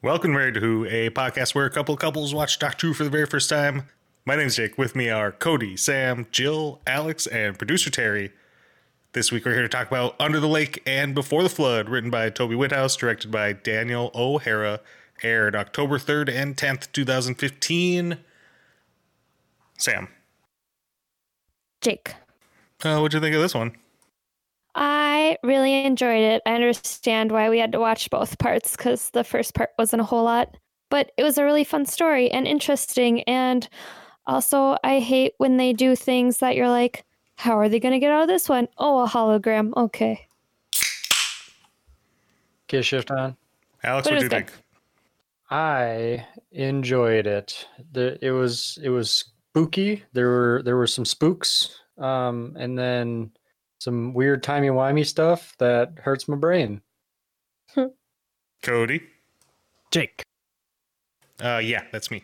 Welcome, Married to Who, a podcast where a couple of couples watch Doctor Who for the very first time. My name's Jake. With me are Cody, Sam, Jill, Alex, and producer Terry. This week we're here to talk about Under the Lake and Before the Flood, written by Toby Whithouse, directed by Daniel O'Hara, aired October 3rd and 10th, 2015. Sam, Jake. uh, what'd you think of this one? I really enjoyed it. I understand why we had to watch both parts because the first part wasn't a whole lot, but it was a really fun story and interesting. And also, I hate when they do things that you're like, how are they going to get out of this one? Oh, a hologram. Okay. Get shift on. Alex, But what do you good. think? I enjoyed it. The, it was it was spooky. There were there were some spooks, um, and then some weird timey wimey stuff that hurts my brain. Cody? Jake, Uh, yeah, that's me.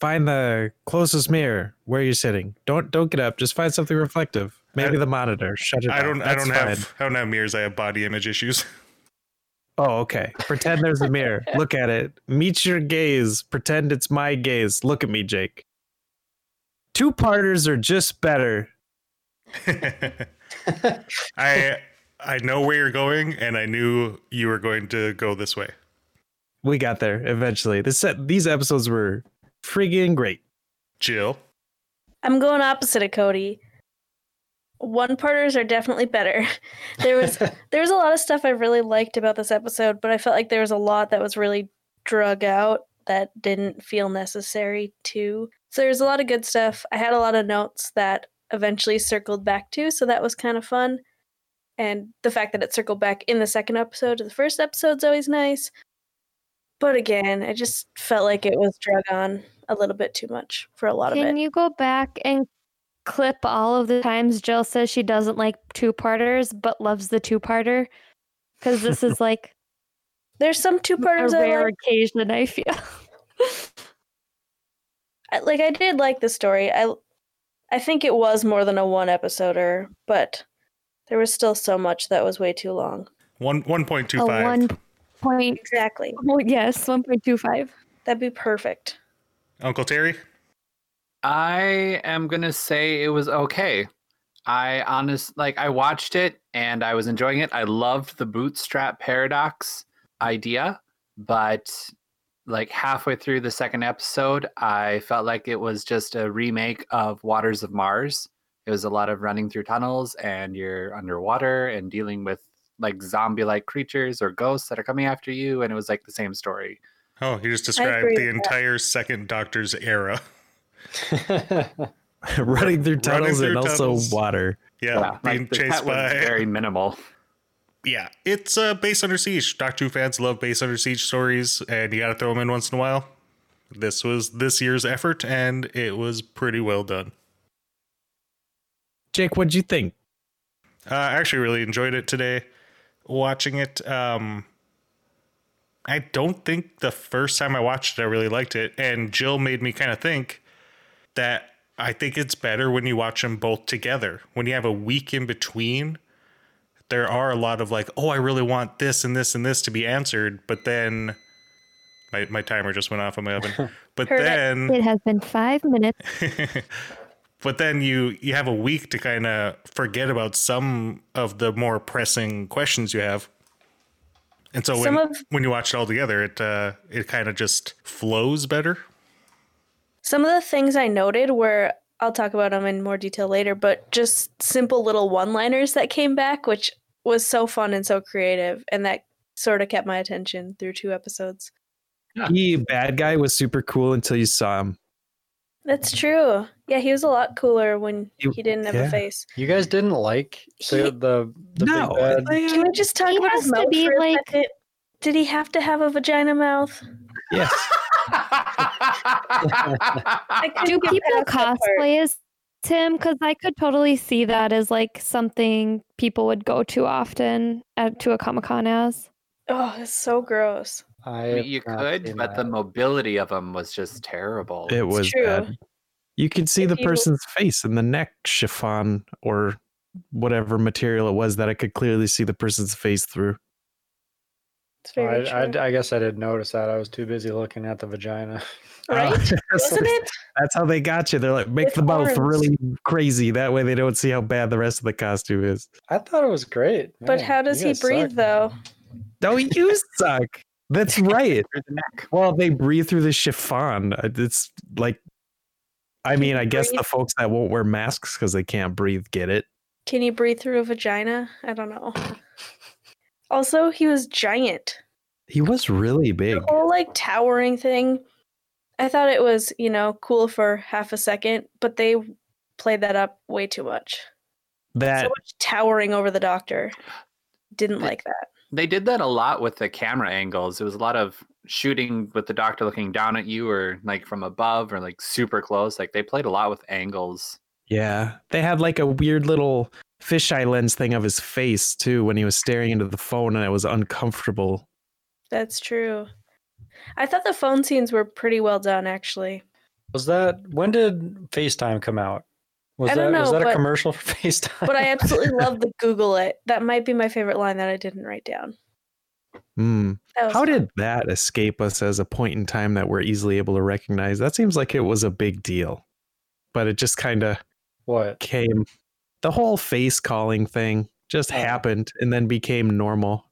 find the closest mirror where you're sitting. Don't don't get up. Just find something reflective. Maybe I- the monitor. Shut it I down. don't. I That's don't fine. have. I don't have mirrors. I have body image issues. Oh, okay. Pretend there's a mirror. Look at it. Meet your gaze. Pretend it's my gaze. Look at me, Jake. Two parters are just better. I I know where you're going, and I knew you were going to go this way. We got there eventually. This set, these episodes were friggin' great. Jill, I'm going opposite of Cody. One parters are definitely better. There was there was a lot of stuff I really liked about this episode, but I felt like there was a lot that was really drug out that didn't feel necessary to. So there's a lot of good stuff. I had a lot of notes that eventually circled back to, so that was kind of fun. And the fact that it circled back in the second episode to the first episode's always nice. But again, I just felt like it was drug on a little bit too much for a lot of it. Can you go back and clip all of the times Jill says she doesn't like two parters but loves the two parter? Because this is like There's some two a parters I rare like. occasion, I feel. I- Like I did like the story. I I think it was more than a one episoder, but there was still so much that was way too long. one one point two a one point, Exactly. oh, yes, 1.25. That'd be perfect. Uncle Terry. I am gonna say it was okay. I honest like I watched it and I was enjoying it. I loved the bootstrap paradox idea, but like halfway through the second episode, I felt like it was just a remake of Waters of Mars. It was a lot of running through tunnels and you're underwater and dealing with like zombie like creatures or ghosts that are coming after you and it was like the same story. Oh, you just described the with that. entire second Doctor's era. Running through tunnels through and also water. Yeah, being like, chased that was by. very minimal. Yeah, it's uh, Base Under Siege. Doctor Who fans love Base Under Siege stories, and you got to throw them in once in a while. This was this year's effort, and it was pretty well done. Jake, what'd you think? Uh, I actually really enjoyed it today. Watching it, um, I don't think the first time I watched it, I really liked it. And Jill made me kind of think that I think it's better when you watch them both together. When you have a week in between, there are a lot of like, oh, I really want this and this and this to be answered. But then my, my timer just went off on my oven. But Heard it. then It has been five minutes. but then you you have a week to kind of forget about some of the more pressing questions you have and so when, of- when you watch it all together it uh it kind of just flows better Some of the things I noted were I'll talk about them in more detail later, but just simple little one-liners that came back, which was so fun and so creative, and that sort of kept my attention through two episodes. Yeah. He bad guy was super cool until you saw him. That's true. Yeah, he was a lot cooler when You- he didn't have yeah. a face. You guys didn't like He- the the, the no, big bad. I- Can we just talk He about has his to mouth be for a like- second? Did he have to have a vagina mouth? yes. I Do get people past that part. cosplay as him? Because I could totally see that as like something people would go to often at, to a Comic Con as. Oh, it's so gross. I I mean, you could, seen but the mobility of them was just terrible. It was true. bad. You could see If the you- person's face in the neck chiffon or whatever material it was that I could clearly see the person's face through. It's very I, true. I, I guess I didn't notice that. I was too busy looking at the vagina. right? Uh, Wasn't it? That's how they got you. They're like, make With the mouth horns. really crazy. That way they don't see how bad the rest of the costume is. I thought it was great. But Man, how does he breathe suck. though? No, you suck. That's right. Through the neck. Well, they breathe through the chiffon. It's like, I mean, I guess the folks that won't wear masks because they can't breathe get it. Can you breathe through a vagina? I don't know. Also, he was giant. He was really big. The whole like towering thing. I thought it was, you know, cool for half a second, but they played that up way too much. That so much towering over the doctor. Didn't They- like that. They did that a lot with the camera angles. It was a lot of shooting with the doctor looking down at you or like from above or like super close. Like they played a lot with angles. Yeah, they had like a weird little fisheye lens thing of his face too when he was staring into the phone, and it was uncomfortable. That's true. I thought the phone scenes were pretty well done, actually. Was that when did FaceTime come out? Was I that don't was know, that a commercial for FaceTime? But I absolutely love the Google it. That might be my favorite line that I didn't write down. Hmm. How fun. did that escape us as a point in time that we're easily able to recognize? That seems like it was a big deal, but it just kind of what? came. The whole face calling thing just happened and then became normal.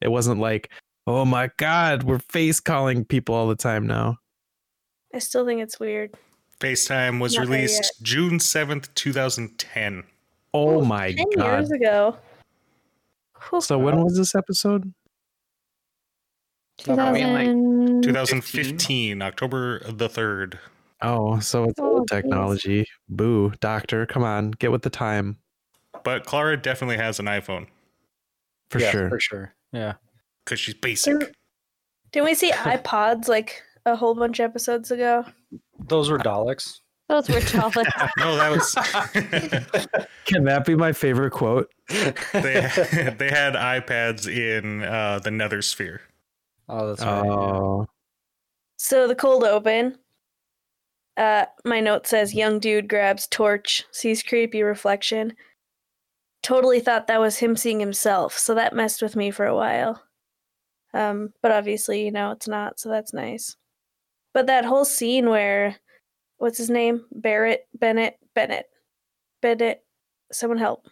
It wasn't like, oh my god, we're face calling people all the time now. I still think it's weird. FaceTime was Not released June 7th, 2010. Oh my 10 god. years ago. Whew. So when was this episode? Are like, 2015, October the 3rd. Oh, so it's Oh, old geez. technology. Boo, doctor, come on, get with the time. But Clara definitely has an iPhone For Yeah, sure. For sure. Yeah. because she's basic. Didn't, didn't we see iPods like a whole bunch of episodes ago? Those were Daleks. Those were solid. No, that was. Can that be my favorite quote? they, they had iPads in uh, the Nethersphere. oh, that's right. yeah. Oh, So the cold open. Uh, my note says young dude grabs torch, sees creepy reflection. Totally thought that was him seeing himself, so that messed with me for a while. Um, but obviously, you know, it's not, so that's nice. But that whole scene where, what's his name? Barrett, Bennett, Bennett, Bennett. Someone help.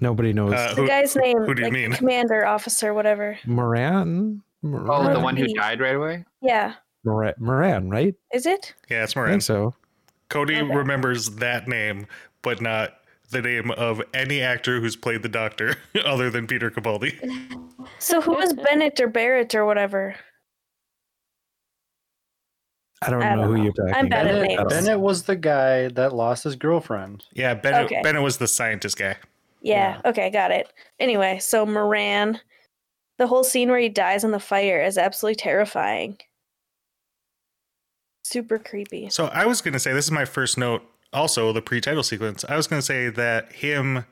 nobody knows. Uh, The guy's name, who do you like mean? commander, officer, whatever. Moran? Oh, Moran? the one who died right away? Yeah, Moran, Moran, right? is it? Yeah, it's I Moran. think so. Cody Okay. remembers that name, but not the name of any actor who's played the Doctor other than Peter Capaldi. So who was Bennett or Barrett or whatever? I don't I know don't who know. you're talking I'm bad about. Bennett. Bennett was the guy that lost his girlfriend. Yeah, Bennett, Okay. Bennett was the scientist guy. Yeah, okay, got it. Anyway, so Moran, the whole scene where he dies in the fire is absolutely terrifying. Super creepy. So I was going to say, this is my first note, also the pre title sequence. I was going to say that him,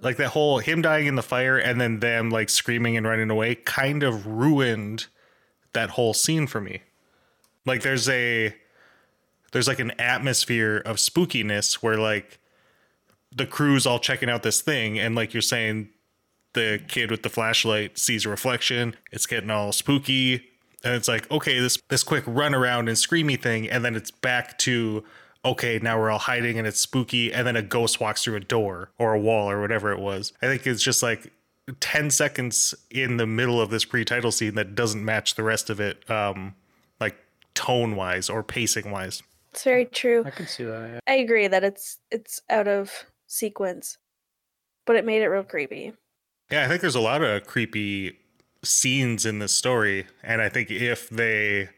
like that whole him dying in the fire and then them like screaming and running away kind of ruined that whole scene for me. Like there's a, there's like an atmosphere of spookiness where like the crew's all checking out this thing and like you're saying, the kid with the flashlight sees a reflection. It's getting all spooky. And it's like, okay, this this quick run around and screamy thing, and then it's back to okay, now we're all hiding and it's spooky, and then a ghost walks through a door or a wall or whatever it was. I think it's just like 10 seconds in the middle of this pre-title scene that doesn't match the rest of it, um, like tone wise or pacing wise. It's very true. I could see that. Yeah. I agree that it's it's out of sequence, but it made it real creepy. Yeah, I think there's a lot of creepy scenes in this story, and I think if they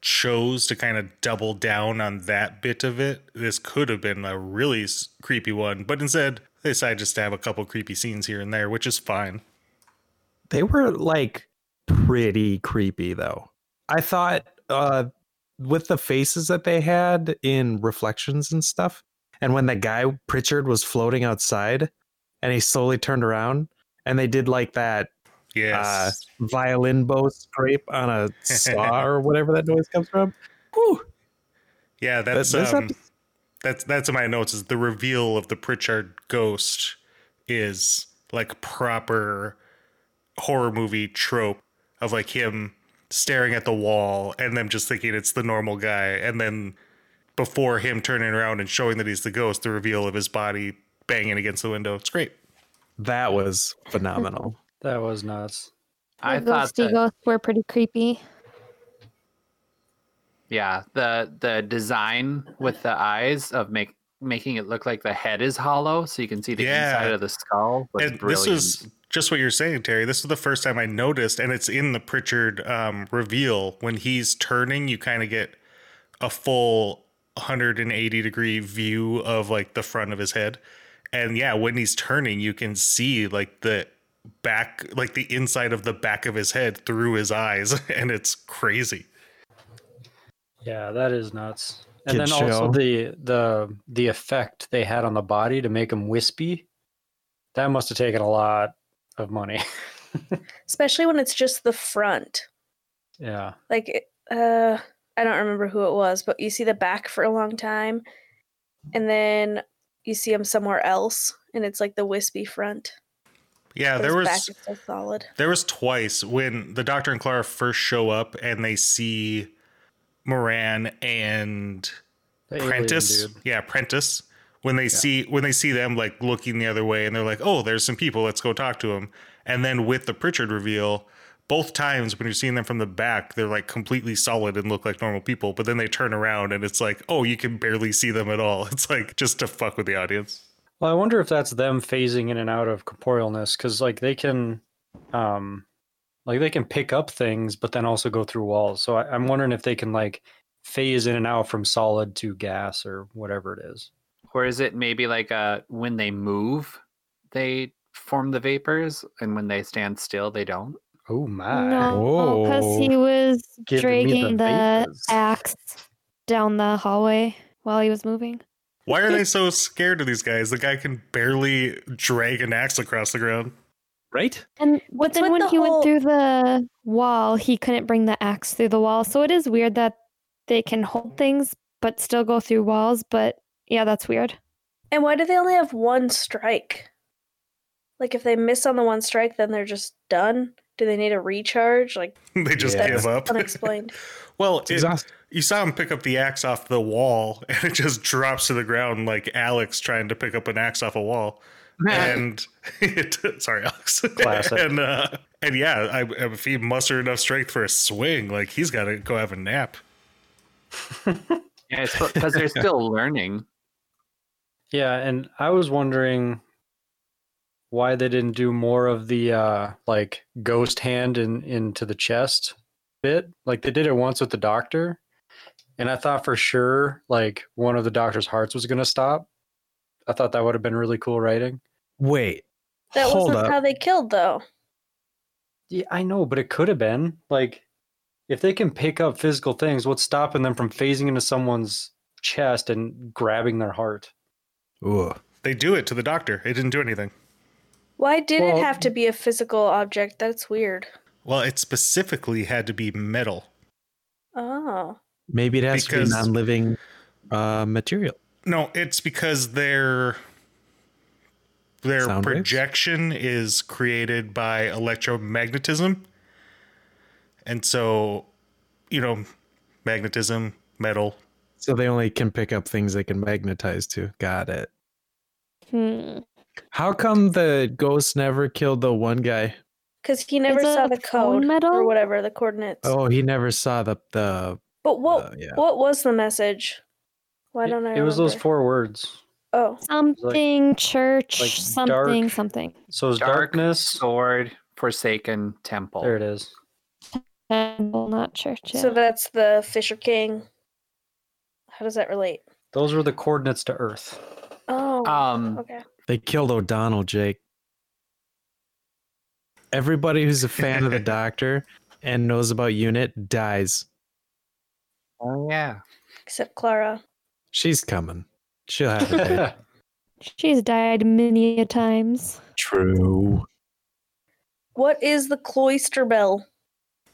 chose to kind of double down on that bit of it, this could have been a really creepy one. But instead, they decided just to have a couple creepy scenes here and there, which is fine. They were like pretty creepy though. I thought uh with the faces that they had in reflections and stuff, and when that guy Pritchard was floating outside and he slowly turned around and they did like that Yes. violin bow scrape on a saw or whatever that noise comes from. Whew. yeah, that's this um, that's that's in my notes. Is the reveal of the Pritchard ghost is like proper horror movie trope of like him staring at the wall and them just thinking it's the normal guy, and then before him turning around and showing that he's the ghost, the reveal of his body banging against the window. It's great. That was phenomenal. That was nuts. I thought ghosty that, ghosts were pretty creepy. yeah, the the design with the eyes of make making it look like the head is hollow, so you can see the Yeah. inside of the skull. Was and brilliant. this was just what you're saying, Terry. This is the first time I noticed, and it's in the Pritchard um, reveal when he's turning. You kind of get a full 180 degree view of like the front of his head, and yeah, when he's turning, you can see like the back, like the inside of the back of his head through his eyes, and it's crazy. Yeah, that is nuts. And Kid then also the the the effect they had on the body to make him wispy. That must have taken a lot of money. Especially when it's just the front. yeah. Like, uh, I don't remember who it was, but you see the back for a long time, and then you see him somewhere else, and it's like the wispy front. Yeah, but there was so solid. There was twice when the Doctor and Clara first show up and they see Moran and The Prentice. dude. Yeah, Prentice. When they see when they see them like looking the other way and they're like, "Oh, there's some people. Let's go talk to them." And then with the Pritchard reveal, both times when you're seeing them from the back, they're like completely solid and look like normal people. But then they turn around and it's like, "Oh, you can barely see them at all." It's like just to fuck with the audience. Well, I wonder if that's them phasing in and out of corporealness because, like, they can, um, like they can pick up things, but then also go through walls. So I, I'm wondering if they can like phase in and out from solid to gas or whatever it is. or is it maybe like uh when they move, they form the vapors, and when they stand still, they don't? Oh my! No, because he was Giving me the dragging the, axe down the hallway while he was moving. Why are they so scared of these guys? The guy can barely drag an axe across the ground. Right? And but then when the he whole- went through the wall, he couldn't bring the axe through the wall. So it is weird that they can hold things but still go through walls. But yeah, that's weird. And why do they only have one strike? Like, if they miss on the one strike, then they're just done. Do they need a recharge? Like, they just Yeah. give up. unexplained. well, It's it- exhausting. You saw him pick up the axe off the wall, and it just drops to the ground like Alex trying to pick up an axe off a wall. and it, sorry, Alex. Classic. and uh, and yeah, I, if he muster enough strength for a swing, like he's got to go have a nap. Yeah, because they're still learning. Yeah, and I was wondering why they didn't do more of the uh like ghost hand in into the chest bit. Like they did it once with the doctor, and I thought for sure like one of the doctor's hearts was gonna stop. I thought that would have been really cool writing. Wait. That hold wasn't up. how they killed, though. Yeah, I know, but it could have been like if they can pick up physical things, what's stopping them from phasing into someone's chest and grabbing their heart? Ooh. They do it to the doctor. It didn't do anything. Why did Well- it have to be a physical object? That's weird. Well, it specifically had to be metal. Oh. Maybe it has Because- to be non-living uh, material. No, it's because their their Sound waves? projection is created by electromagnetism. And so, you know, magnetism, metal. So they only can pick up things they can magnetize to. Got it. Hmm. How come the ghost never killed the one guy? Because he never Is it saw the phone code or whatever, the coordinates. Oh, he never saw the the. But what uh, yeah. what was the message? Why It- don't I it was those four words. Oh. Something church, like something, dark- something. So it's Dark darkness. Sword, Forsaken Temple. There it is. Temple, not church. So that's the Fisher King. How does that relate? Those were the coordinates to Earth. Oh, Um, okay. They killed O'Donnell, Jake. Everybody who's a fan of the Doctor and knows about Unit dies. Oh yeah. Except Clara. She's coming. She'll have a day. She's died many a times. True. What is the cloister bell?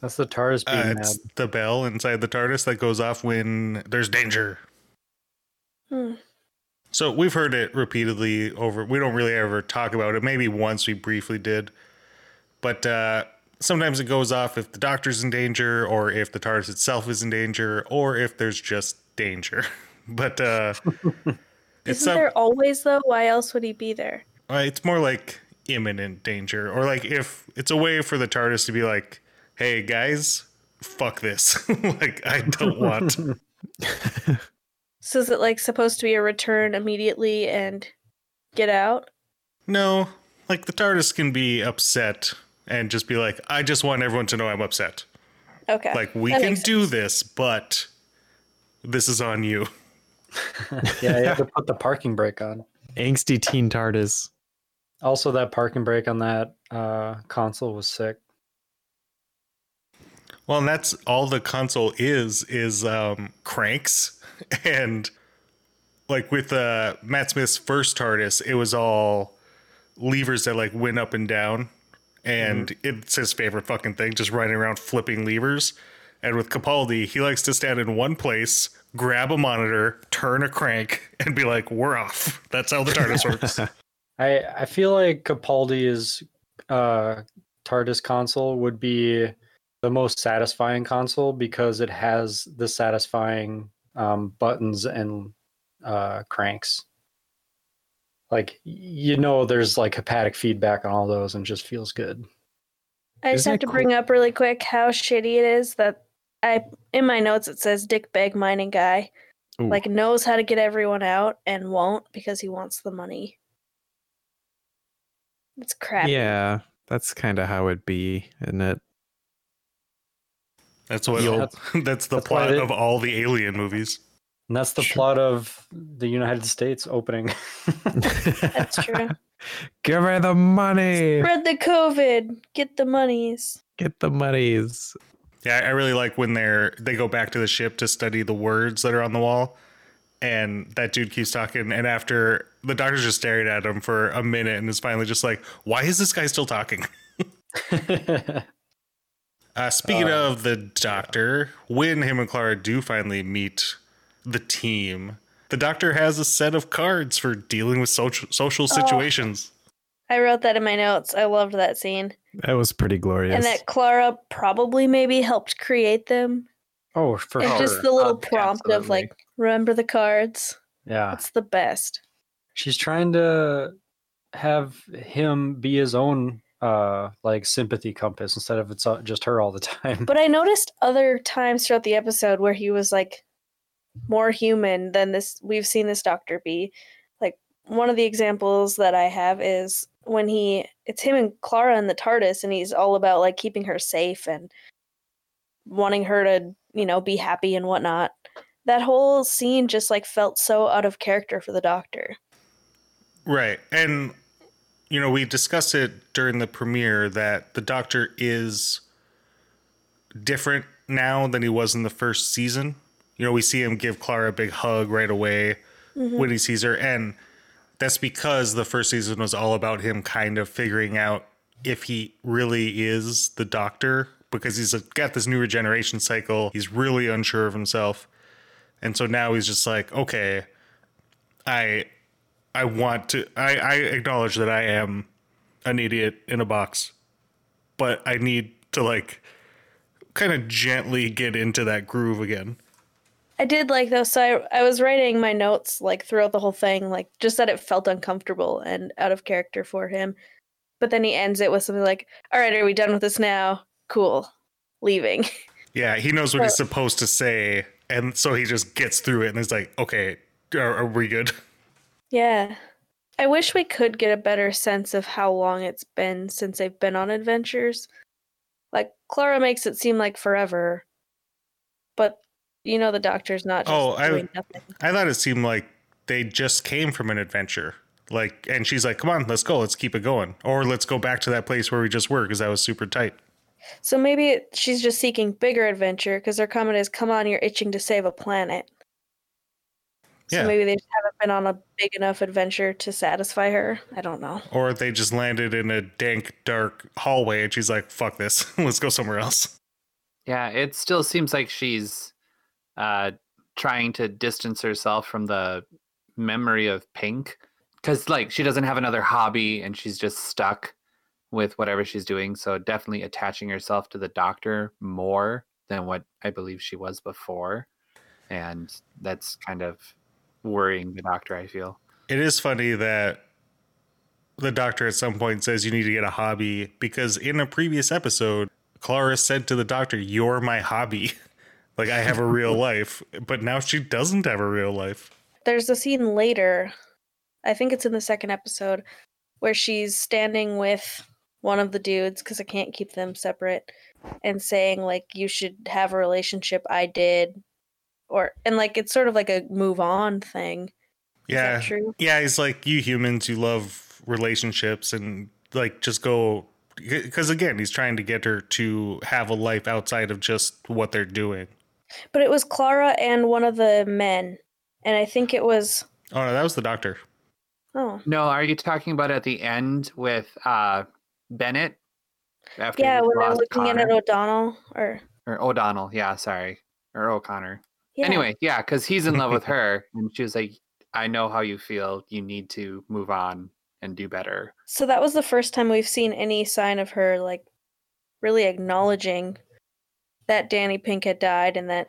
That's the TARDIS being Uh, mad. it's the bell inside the TARDIS that goes off when there's danger. Hmm. So we've heard it repeatedly over. We don't really ever talk about it. Maybe once we briefly did, but uh, sometimes it goes off if the doctor's in danger, or if the TARDIS itself is in danger, or if there's just danger. but uh, Isn't some- there always though? Why else would he be there? uh, it's more like imminent danger, or like if it's a way for the TARDIS to be like, "Hey guys, fuck this. like I don't want." So is it like supposed to be a return immediately and get out? No, like the TARDIS can be upset and just be like, I just want everyone to know I'm upset. Okay. Like, we that can do sense. this, but this is on you. yeah, you have to put the parking brake on. Angsty teen TARDIS. Also, that parking brake on that uh, console was sick. Well, and that's all the console is, is um, cranks. And like with uh, Matt Smith's first TARDIS, it was all levers that like went up and down. And it's his favorite fucking thing, just running around flipping levers. And with Capaldi, he likes to stand in one place, grab a monitor, turn a crank, and be like, "We're off." That's how the TARDIS works. I I feel like Capaldi's uh, TARDIS console would be the most satisfying console because it has the satisfying um, buttons and uh, cranks. Like you know, there's like haptic feedback on all those, and just feels good. I just Isn't have to cool- bring up really quick how shitty it is that I in my notes it says Dick Bag mining guy Ooh. like knows how to get everyone out and won't because he wants the money. It's crap. Yeah, that's kind of how it be, isn't it? That's what. Yeah. that's the That's plot it- of all the Alien movies. And that's the Sure. plot of the United States opening. That's true. Give her the money. Spread the COVID. Get the monies. Get the monies. Yeah, I really like when they're they go back to the ship to study the words that are on the wall, and that dude keeps talking, and after the doctor's just staring at him for a minute, and is finally just like, "Why is this guy still talking?" Uh, speaking Uh, of the doctor, when him and Clara do finally meet the team, the doctor has a set of cards for dealing with social social Oh. situations. I wrote that in my notes. I loved that scene. That was pretty glorious. And that Clara probably maybe helped create them. oh, for and sure. just the little Uh, prompt of like, remember the cards. yeah. It's the best. she's trying to have him be his own uh like sympathy compass instead of it's uh, just her all the time But I noticed other times throughout the episode where he was like more human than this we've seen this doctor be. Like one of the examples that I have is when he it's him and Clara in the TARDIS and he's all about like keeping her safe and wanting her to, you know, be happy and whatnot. That whole scene just like felt so out of character for the doctor. Right. And you know, we discussed it during the premiere that the doctor is different now than he was in the first season. You know, we see him give Clara a big hug right away mm-hmm. when he sees her and that's because the first season was all about him kind of figuring out if he really is the doctor because he's got this new regeneration cycle. He's really unsure of himself. And so now he's just like, okay, I I want to I, I acknowledge that I am an idiot in a box, but I need to like kind of gently get into that groove again. I did like though, so I, I was writing my notes like throughout the whole thing, like just that it felt uncomfortable and out of character for him. But then he ends it with something like, All right, are we done with this now? Cool. Leaving. Yeah, he knows what he's supposed to say, and so he just gets through it and is like, okay, are, are we good? yeah. I wish we could get a better sense of how long it's been since they've been on adventures. Like Clara makes it seem like forever, but you know the doctor's not just Oh, I- nothing. I thought it seemed like they just came from an adventure. Like, and she's like, "Come on, let's go. Let's keep it going, or let's go back to that place where we just were because that was super tight." So maybe it, she's just seeking bigger adventure because their comment is, "Come on, you're itching to save a planet." So Yeah. maybe they just haven't been on a big enough adventure to satisfy her. I don't know. Or they just landed in a dank, dark hallway, and she's like, "Fuck this. let's go somewhere else." Yeah, it still seems like she's uh, trying to distance herself from the memory of Pink because, like, she doesn't have another hobby and she's just stuck with whatever she's doing. So, definitely attaching herself to the doctor more than what I believe she was before. And that's kind of worrying the doctor, I feel. It is funny that the doctor at some point says you need to get a hobby because in a previous episode, Clara said to the doctor, You're my hobby. like, I have a real life. But now she doesn't have a real life. There's a scene later, I think it's in the second episode, where she's standing with one of the dudes because I can't keep them separate and saying, like, you should have a relationship I did. Or, and like, it's sort of like a move on thing. Is Yeah. that true? Yeah, he's like, You humans, you love relationships and like just go. Because again, he's trying to get her to have a life outside of just what they're doing. But it was Clara and one of the men. And I think it was, Oh, no, that was the doctor. oh, No, are you talking about at the end with uh, Bennett? After yeah, he when they're draws looking in at O'Donnell or, or O'Donnell, yeah, sorry, or O'Connor. yeah. Anyway, yeah, because he's in love with her, and she was like, "I know how you feel. You need to move on and do better." So that was the first time we've seen any sign of her like really acknowledging that Danny Pink had died and that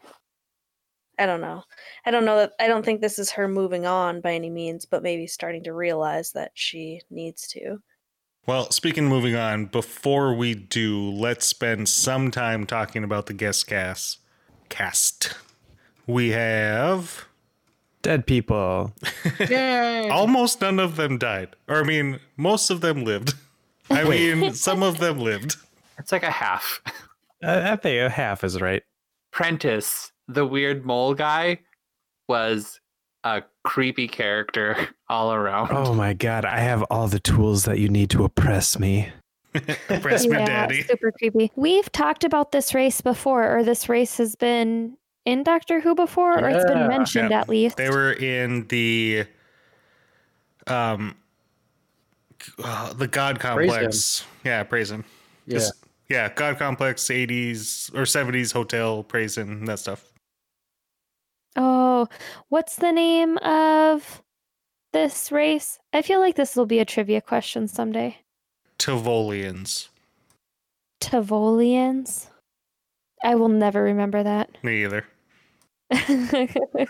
I don't know. I don't know that I don't think this is her moving on by any means, but maybe starting to realize that she needs to. Well, speaking of moving on, before we do, let's spend some time talking about the guest cast. Cast. We have Dead people. Yay! almost none of them died. Or I mean, most of them lived. I mean, some of them lived. It's like a half. I, I think a half is right. Prentice, the weird mole guy, was a creepy character all around. Oh my god, I have all the tools that you need to oppress me. Press me, yeah, daddy. super creepy. We've talked about this race before, or this race has been in Doctor Who before, or it's been mentioned Yeah. at least. They were in the um uh, the God complex. Yeah, praise him. Yeah. Yeah, God complex, 80s or 70s hotel, praise him, that stuff. Oh, what's the name of this race? I feel like this will be a trivia question someday. Tivolians. Tivolians? I will never remember that. Me either.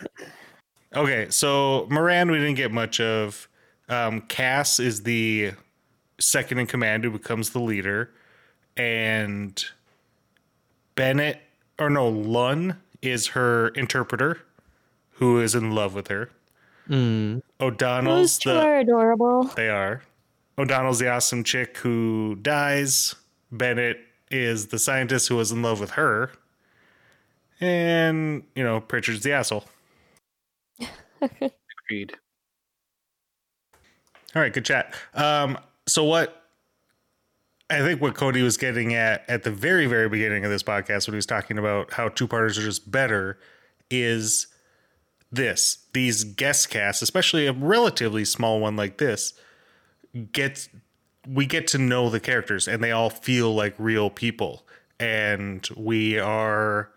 Okay, so Moran we didn't get much of. Um, Cass is the second in command who becomes the leader, and Bennett or no Lunn is her interpreter, who is in love with her. Mm. O'Donnell's Those two the are adorable. they are. O'Donnell's the awesome chick who dies. Bennett is the scientist who was in love with her. And, you know, Pritchard's the asshole. Agreed. All right, good chat. Um, so what I think what Cody was getting at at the very, very beginning of this podcast when he was talking about how two parters are just better is this. These guest casts, especially a relatively small one like this, gets we get to know the characters and they all feel like real people. And we are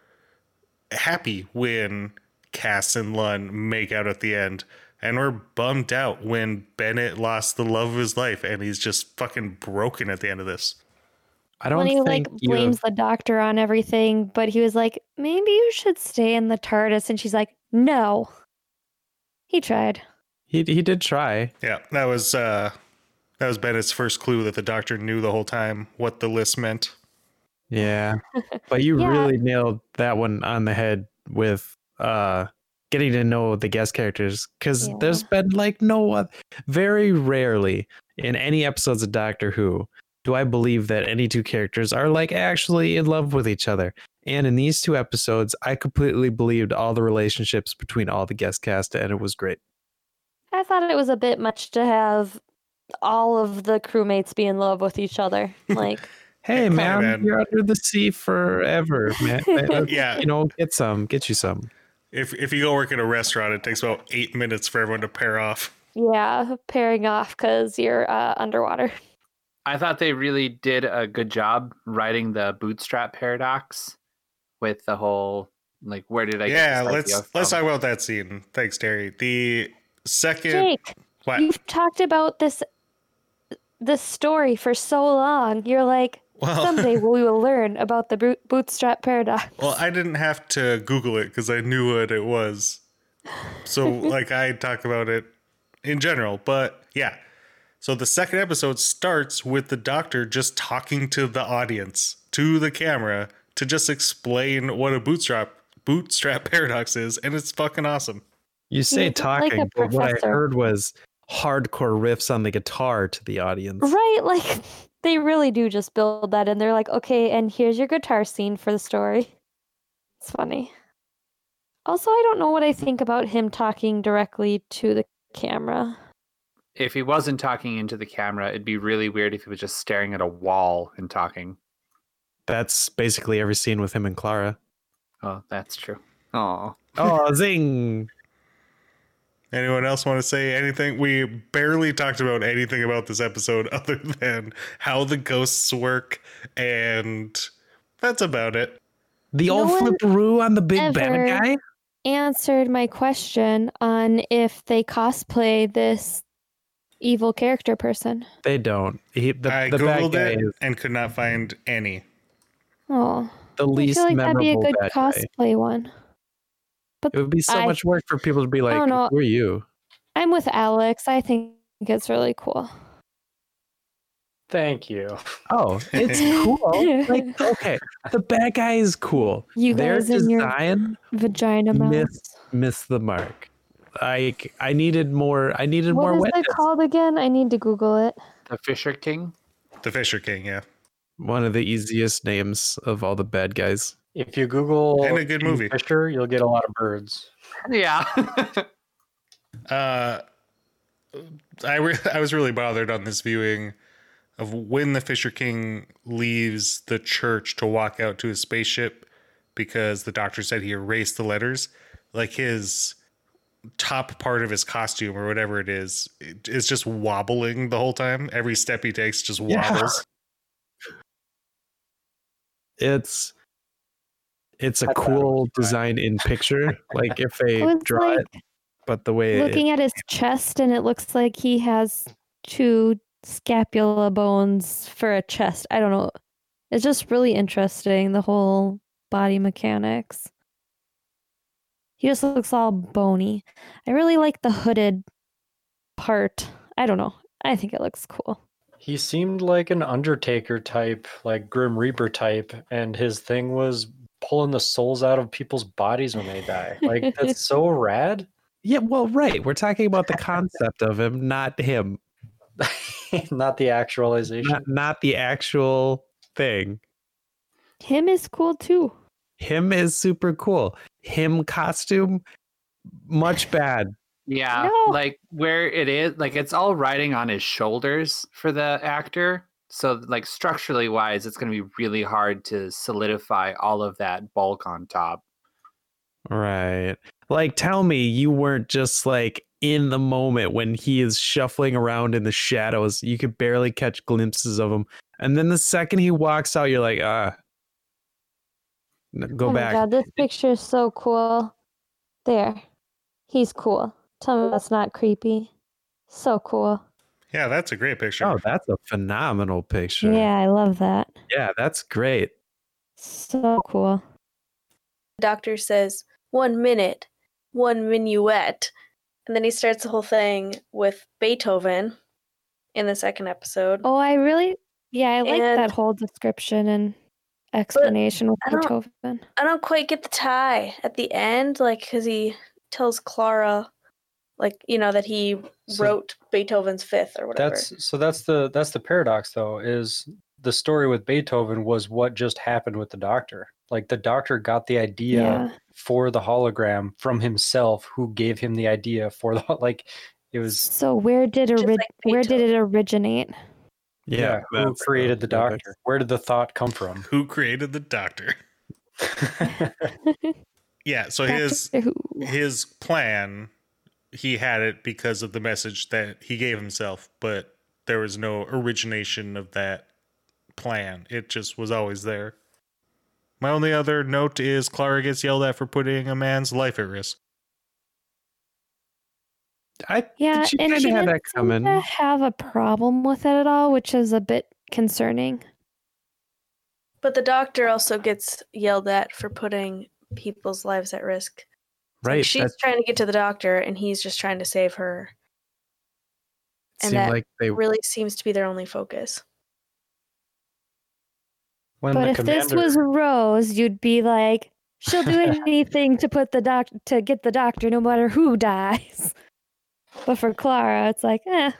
happy when Cass and Lunn make out at the end. And we're bummed out when Bennett lost the love of his life and he's just fucking broken at the end of this. I don't when he think like blames have- the doctor on everything, but he was like, maybe you should stay in the TARDIS. And she's like, no. He tried. he he did try. Yeah, that was uh that was Bennett's first clue that the doctor knew the whole time what the list meant. Yeah. But you Yeah. really nailed that one on the head with uh getting to know the guest characters cuz Yeah. there's been like no oth- very rarely in any episodes of Doctor Who do I believe that any two characters are like actually in love with each other. And in these two episodes, I completely believed all the relationships between all the guest cast, and it was great. I thought it was a bit much to have all of the crewmates be in love with each other. Like, Hey, man, man. you're under the sea forever, man. Yeah. you know, get some, get you some. If if you go work at a restaurant, it takes about eight minutes for everyone to pair off. yeah, pairing off because you're uh, underwater. I thought they really did a good job writing the bootstrap paradox with the whole like where did I yeah, get this let's idea let's from? talk about that scene. Thanks, Terry. The second Jake, what? you've talked about this this story for so long. You're like, Well, someday we will learn about the bootstrap paradox. well, I didn't have to Google it because I knew what it was. So, like, I talk about it in general, but yeah. So the second episode starts with the doctor just talking to the audience, to the camera, to just explain what a bootstrap bootstrap paradox is, and it's fucking awesome. You say He's like talking, but what I heard was hardcore riffs on the guitar to the audience. Right, like they really do just build that and they're like, okay, and here's your guitar scene for the story. It's funny. Also, I don't know what I think about him talking directly to the camera. If he wasn't talking into the camera, it'd be really weird if he was just staring at a wall and talking. That's basically every scene with him and Clara. Oh, that's true. Oh, Oh, zing! Anyone else want to say anything? We barely talked about anything about this episode other than how the ghosts work, and that's about it. The No old one flipperoo on the big ever- bad guy. Answered my question on if they cosplay this evil character person. They don't. He, the, I the bad googled guy it is and could not find any. Oh, the least I least feel like that'd be a memorable good bad guy. cosplay one. It would be so I- much work for people to be like, know. "Who are you?" I'm with Alex. I think it's really cool. Thank you. Oh, it's cool. like, okay, the bad guy is cool. You Their guys in your design vagina mouth. miss miss the mark. I I needed more. I needed What more is witness. it called again? I need to Google it. the Fisher King. The Fisher King, yeah. One of the easiest names of all the bad guys. If you Google And a good King movie. Fisher, you'll get a lot of birds. Yeah. Uh, I re- I was really bothered on this viewing of when the Fisher King leaves the church to walk out to his spaceship because the doctor said he erased the letters. Like his top part of his costume or whatever it is is just wobbling the whole time. Every step he takes just Yeah. wobbles. It's it's a cool design in picture. Like if they Oh, draw like it, but the way it, looking at his chest, and it looks like he has two scapula bones for a chest. I don't know. It's just really interesting, the whole body mechanics. He just looks all bony. I really like the hooded part. I don't know. I think it looks cool. He seemed like an Undertaker type, like Grim Reaper type, and his thing was pulling the souls out of people's bodies when they die. Like that's so rad. yeah, well, right. We're talking about the concept of him, not him, Not the actualization. not not the actual thing. Him is cool too. Him is super cool. Him costume, much bad. Yeah, No. like where it is, like it's all riding on his shoulders for the actor. So, like structurally wise, it's going to be really hard to solidify all of that bulk on top. Right. Like, tell me you weren't just like in the moment when he is shuffling around in the shadows. You could barely catch glimpses of him. And then the second he walks out, you're like, ah, go oh back. my god, this picture is so cool. There. He's cool. Tell me that's not creepy. So cool. Yeah, that's a great picture. Oh, that's a phenomenal picture. Yeah, I love that. Yeah, that's great. So cool. The doctor says, one minute, one minuet. And then he starts the whole thing with Beethoven in the second episode. Oh, I really, yeah, I like And- that whole description and explanation with I Beethoven. I don't quite get the tie at the end, like, because he tells Clara like you know that he So- wrote Beethoven's Fifth or whatever. That's so that's the that's the paradox though is the story with Beethoven was what just happened with the doctor. Like the doctor got the idea Yeah. for the hologram from himself who gave him the idea for the like it was So where did Just ori- like where did it originate? yeah, who created the focus. doctor? Where did the thought come from? Who created the doctor? Yeah, so his Who. his plan he had it because of the message that he gave himself, but there was no origination of that plan. It just was always there. My only other note is Clara gets yelled at for putting a man's life at risk. I Yeah, she and kinda she had didn't that seem coming. to have a problem with it at all, which is a bit concerning. but the doctor also gets yelled at for putting people's lives at risk. Like, right. she's that trying to get to the doctor, and he's just trying to save her. and seemed that like they Really seems to be their only focus. when but the if this was Rose, you'd be like, she'll do anything to put the doc to get the doctor, no matter who dies. But for Clara, it's like, eh,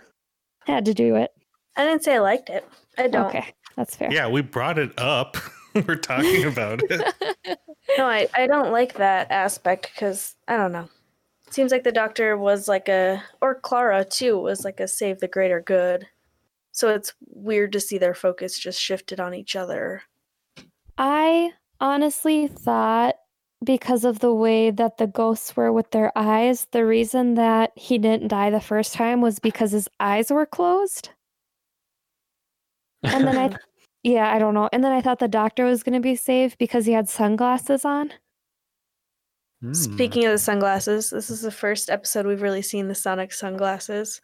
had to do it. I didn't say I liked it. I don't. Okay, that's fair. Yeah, we brought it up. We're talking about it. No, I, I don't like that aspect because I don't know. It seems like the doctor was like a, or Clara too, was like a save the greater good. So it's weird to see their focus just shifted on each other. I honestly thought because of the way that the ghosts were with their eyes, the reason that he didn't die the first time was because his eyes were closed. And then I, yeah, I don't know. And then I thought the doctor was going to be saved because he had sunglasses on. Hmm. Speaking of the sunglasses, this is the first episode we've really seen the Sonic sunglasses.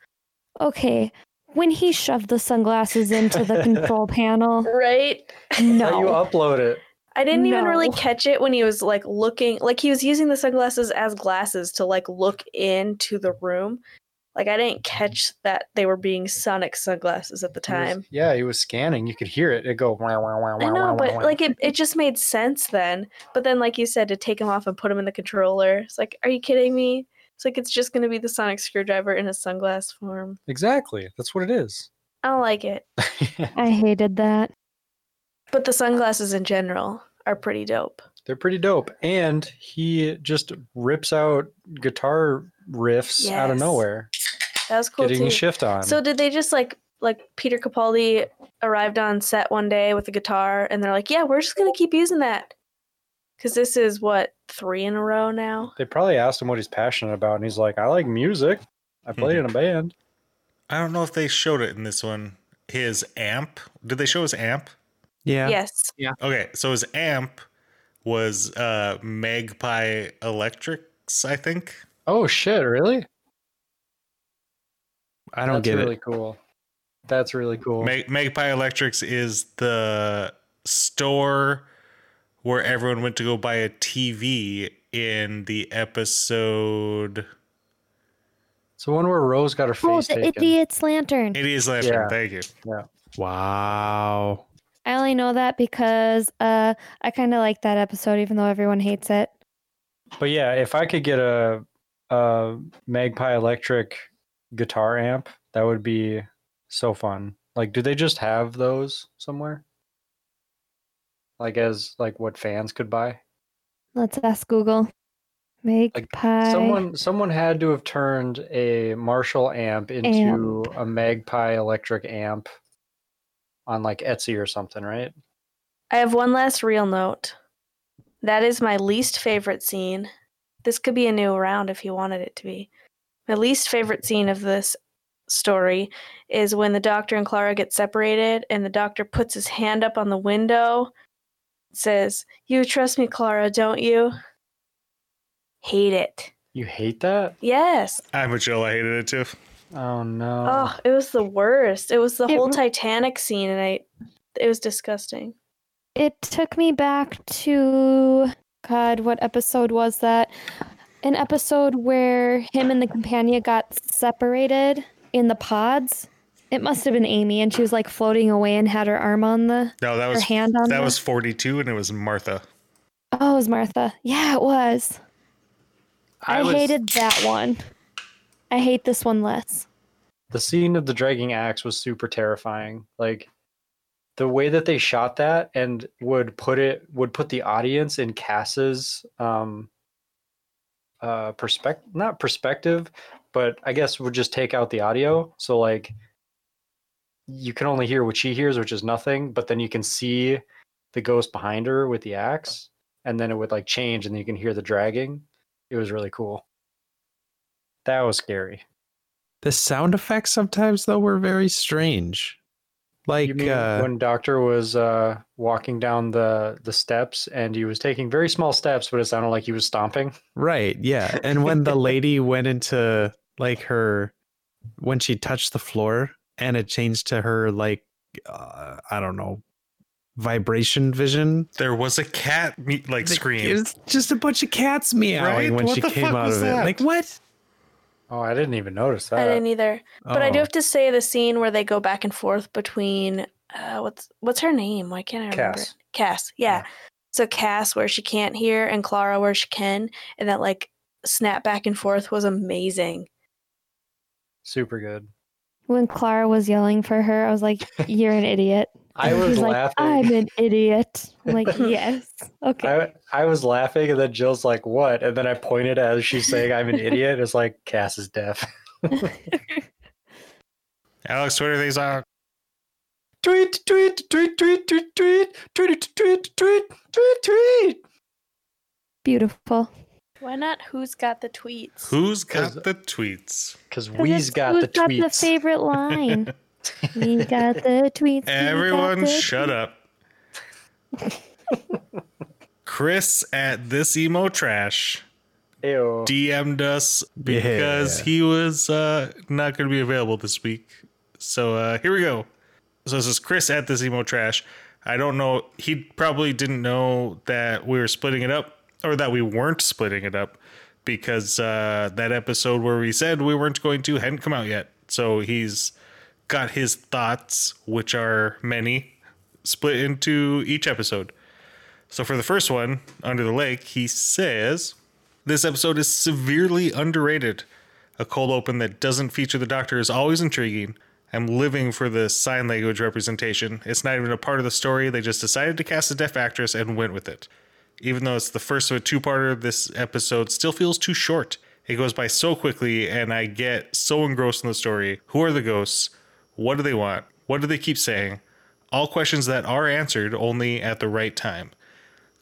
Okay, when he shoved the sunglasses into the control panel, Right? How you upload it? I didn't even really catch it when he was like looking, like he was using the sunglasses as glasses to like look into the room. Like I didn't catch that they were being Sonic sunglasses at the He was- time. yeah, he was scanning. You could hear it. It go. Wah, wah, wah, I know, wah, but wah. like it, it just made sense then. But then, like you said, to take them off and put them in the controller, it's like, are you kidding me? It's like it's just going to be the sonic screwdriver in a sunglass form. exactly. That's what it is. I don't like it. I hated that. But the sunglasses in general are pretty dope. They're pretty dope. And he just rips out guitar riffs out of nowhere, That was cool getting too. shift on. So did they just like like Peter Capaldi arrived on set one day with a guitar and they're like, "Yeah, we're just going to keep using that." Cuz this is what 3 in a row now. they probably asked him what he's passionate about, and he's like, "I like music. I play in a band." I don't know if they showed it in this one. His amp. Did they show his amp? yeah. Yes. Yeah. Okay, so his amp was uh Magpie Electrics, I think. Oh shit! Really? I don't That's get really it. cool. That's really cool. Mag- Magpie Electrics is the store where everyone went to go buy a TV in the episode So one where Rose got her Oh, face the taken. idiot's lantern. It Lantern. Yeah. Thank you. Yeah. Wow. I only know that because uh, I kind of like that episode, even though everyone hates it. But yeah, if I could get a, a Magpie Electric guitar amp, that would be so fun. Like, do they just have those somewhere? Like as like what fans could buy? Let's ask Google. Magpie. Someone someone had to have turned a Marshall amp into a Magpie Electric amp on like Etsy or something, right? I have one last real note. That is my least favorite scene. This could be a new round if you wanted it to be. My least favorite scene of this story is when the doctor and Clara get separated and the doctor puts his hand up on the window, says, You trust me, Clara, don't you? Hate it. You hate that? Yes. I'm a Jill. I hated it too. Oh no. Oh, it was the worst. It was the It whole r- Titanic scene and I it was disgusting. It took me back to God, what episode was that? An episode where him and the companion got separated in the pods. It must have been Amy, and she was like floating away and had her arm on the No, that her was hand on that the- was 42 and it was Martha. Oh, it was Martha. Yeah, it was. I, I was hated that one. I hate this one less. the scene of the dragging axe was super terrifying. Like the way that they shot that and would put it would put the audience in Cass's um uh perspective not perspective, but I guess would just take out the audio. So like you can only hear what she hears, which is nothing, but then you can see the ghost behind her with the axe, and then it would like change and you can hear the dragging. It was really cool. That was scary. The sound effects sometimes though were very strange. Like you mean uh, when Doctor was uh, walking down the the steps and he was taking very small steps, but it sounded like he was stomping. right, yeah. And when the lady went into like her when she touched the floor and it changed to her like uh, I don't know vibration vision. There was a cat me- like It scream. was just a bunch of cats meowing Right? when What she the came fuck out was of it. that? Like what? Oh, I didn't even notice that. I didn't either. But I do Oh. have to say the scene where they go back and forth between uh, what's what's her name? Why can't I remember? Cass. Cass. Yeah. Yeah. So Cass where she can't hear and Clara where she can, and that like snap back and forth was amazing. Super good. When Clara was yelling for her, I was like, "You're an idiot." I And was she's like, laughing. I'm an idiot. I'm like, yes. Okay. I, I was laughing, and then Jill's like, "What?" And then I pointed as she's saying, "I'm an idiot." It's like Cass is deaf. Alex, what are these on? tweet, tweet, tweet, tweet, tweet, tweet, tweet, tweet, tweet, tweet, tweet. Beautiful. Why not who's got the tweets? Who's got 'Cause- the tweets? Because 'Cause we's it's got who's the tweets. got the favorite line. We got the tweets. Everyone, the shut tweets. up. Chris at this emo trash Ew. DM'd us because Yeah. he was uh, not going to be available this week. So uh, here we go. So this is Chris at this emo trash. I don't know. He probably didn't know that we were splitting it up or that we weren't splitting it up because uh, that episode where we said we weren't going to hadn't come out yet. So he's got his thoughts, which are many, split into each episode. So for the first one, Under the Lake, he says this episode is severely underrated. A cold open that doesn't feature the Doctor is always intriguing. I'm living for the sign language representation. It's not even a part of the story. They just decided to cast a deaf actress and went with it. Even though it's the first of a two parter, this episode still feels too short. It goes by so quickly, and I get so engrossed in the story. Who are the ghosts? What do they want? What do they keep saying? All questions that are answered only at the right time.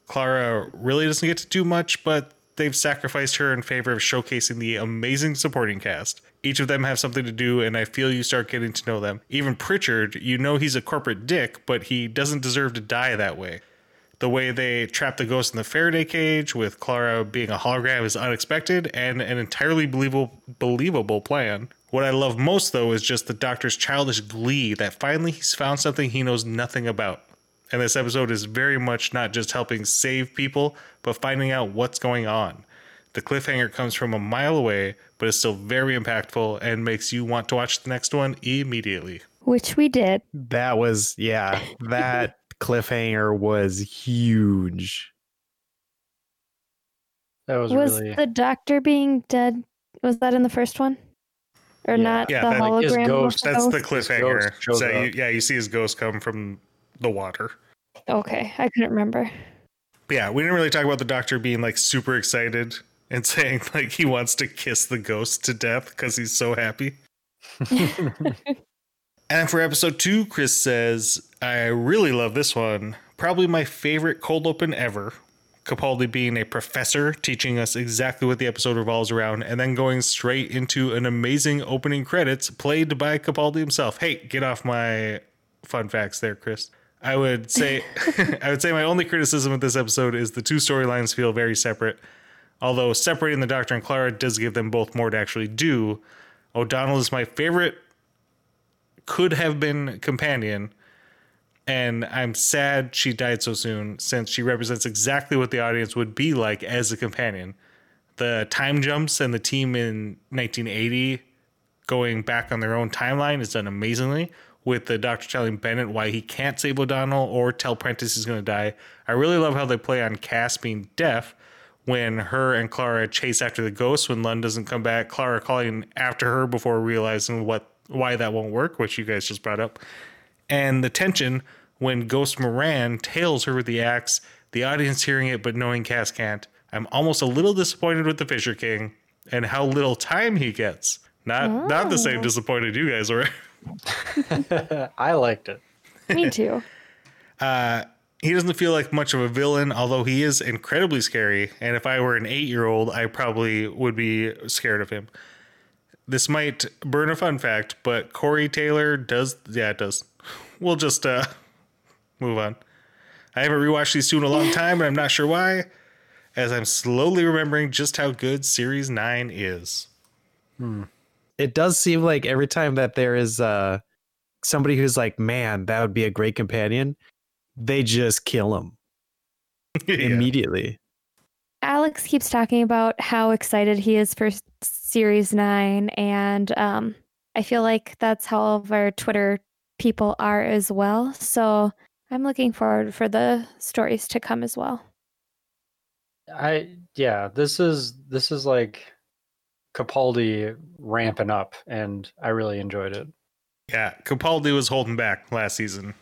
Clara really doesn't get to do much, but they've sacrificed her in favor of showcasing the amazing supporting cast. Each of them have something to do, and I feel you start getting to know them. Even Pritchard, you know he's a corporate dick, but he doesn't deserve to die that way. The way they trap the ghost in the Faraday cage, with Clara being a hologram, is unexpected and an entirely believable believable plan. What I love most, though, is just the Doctor's childish glee that finally he's found something he knows nothing about. And this episode is very much not just helping save people, but finding out what's going on. The cliffhanger comes from a mile away, but is still very impactful and makes you want to watch the next one immediately. Which we did. That was yeah, that cliffhanger was huge. That was, Was really the doctor being dead? Was that in the first one? Or Yeah. not Yeah, the that- like, his hologram? ghost- That's the cliffhanger. So you, yeah, you see his ghost come from the water. Okay, I couldn't remember. But yeah, we didn't really talk about the doctor being like super excited and saying like he wants to kiss the ghost to death because he's so happy. And for episode two, Chris says, I really love this one. Probably my favorite cold open ever. Capaldi being a professor, teaching us exactly what the episode revolves around, and then going straight into an amazing opening credits played by Capaldi himself. Hey, get off my fun facts there, Chris. I would say I would say my only criticism of this episode is the two storylines feel very separate. Although separating the Doctor and Clara does give them both more to actually do. O'Donnell is my favorite could have been companion and i'm sad she died so soon since she represents exactly what the audience would be like as a companion the time jumps and the team in 1980 going back on their own timeline is done amazingly with the doctor telling bennett why he can't save o'donnell or tell prentice he's going to die i really love how they play on cass being deaf when her and Clara chase after the ghost when Lunn doesn't come back. Clara calling after her before realizing what why that won't work, which you guys just brought up. And the tension when Ghost Moran tails her with the axe, the audience hearing it but knowing Cass can't. I'm almost a little disappointed with the Fisher King and how little time he gets. Not not the same Oh. disappointed you guys were. I liked it. Me too. Uh, he doesn't feel like much of a villain, although he is incredibly scary. And if I were an eight year old, I probably would be scared of him. This might burn a fun fact, but Corey Taylor does. Yeah, it does. We'll just uh, move on. I haven't rewatched these two in a long time, and I'm not sure why, as I'm slowly remembering just how good Series 9 is. It does seem like every time that there is uh somebody who's like, man, that would be a great companion, they just kill him Yeah. immediately. Alex keeps talking about how excited he is for Series 9, and um, I feel like that's how all of our Twitter people are as well. So I'm looking forward for the stories to come as well. I yeah, this is this is like Capaldi ramping up, and I really enjoyed it. Yeah, Capaldi was holding back last season.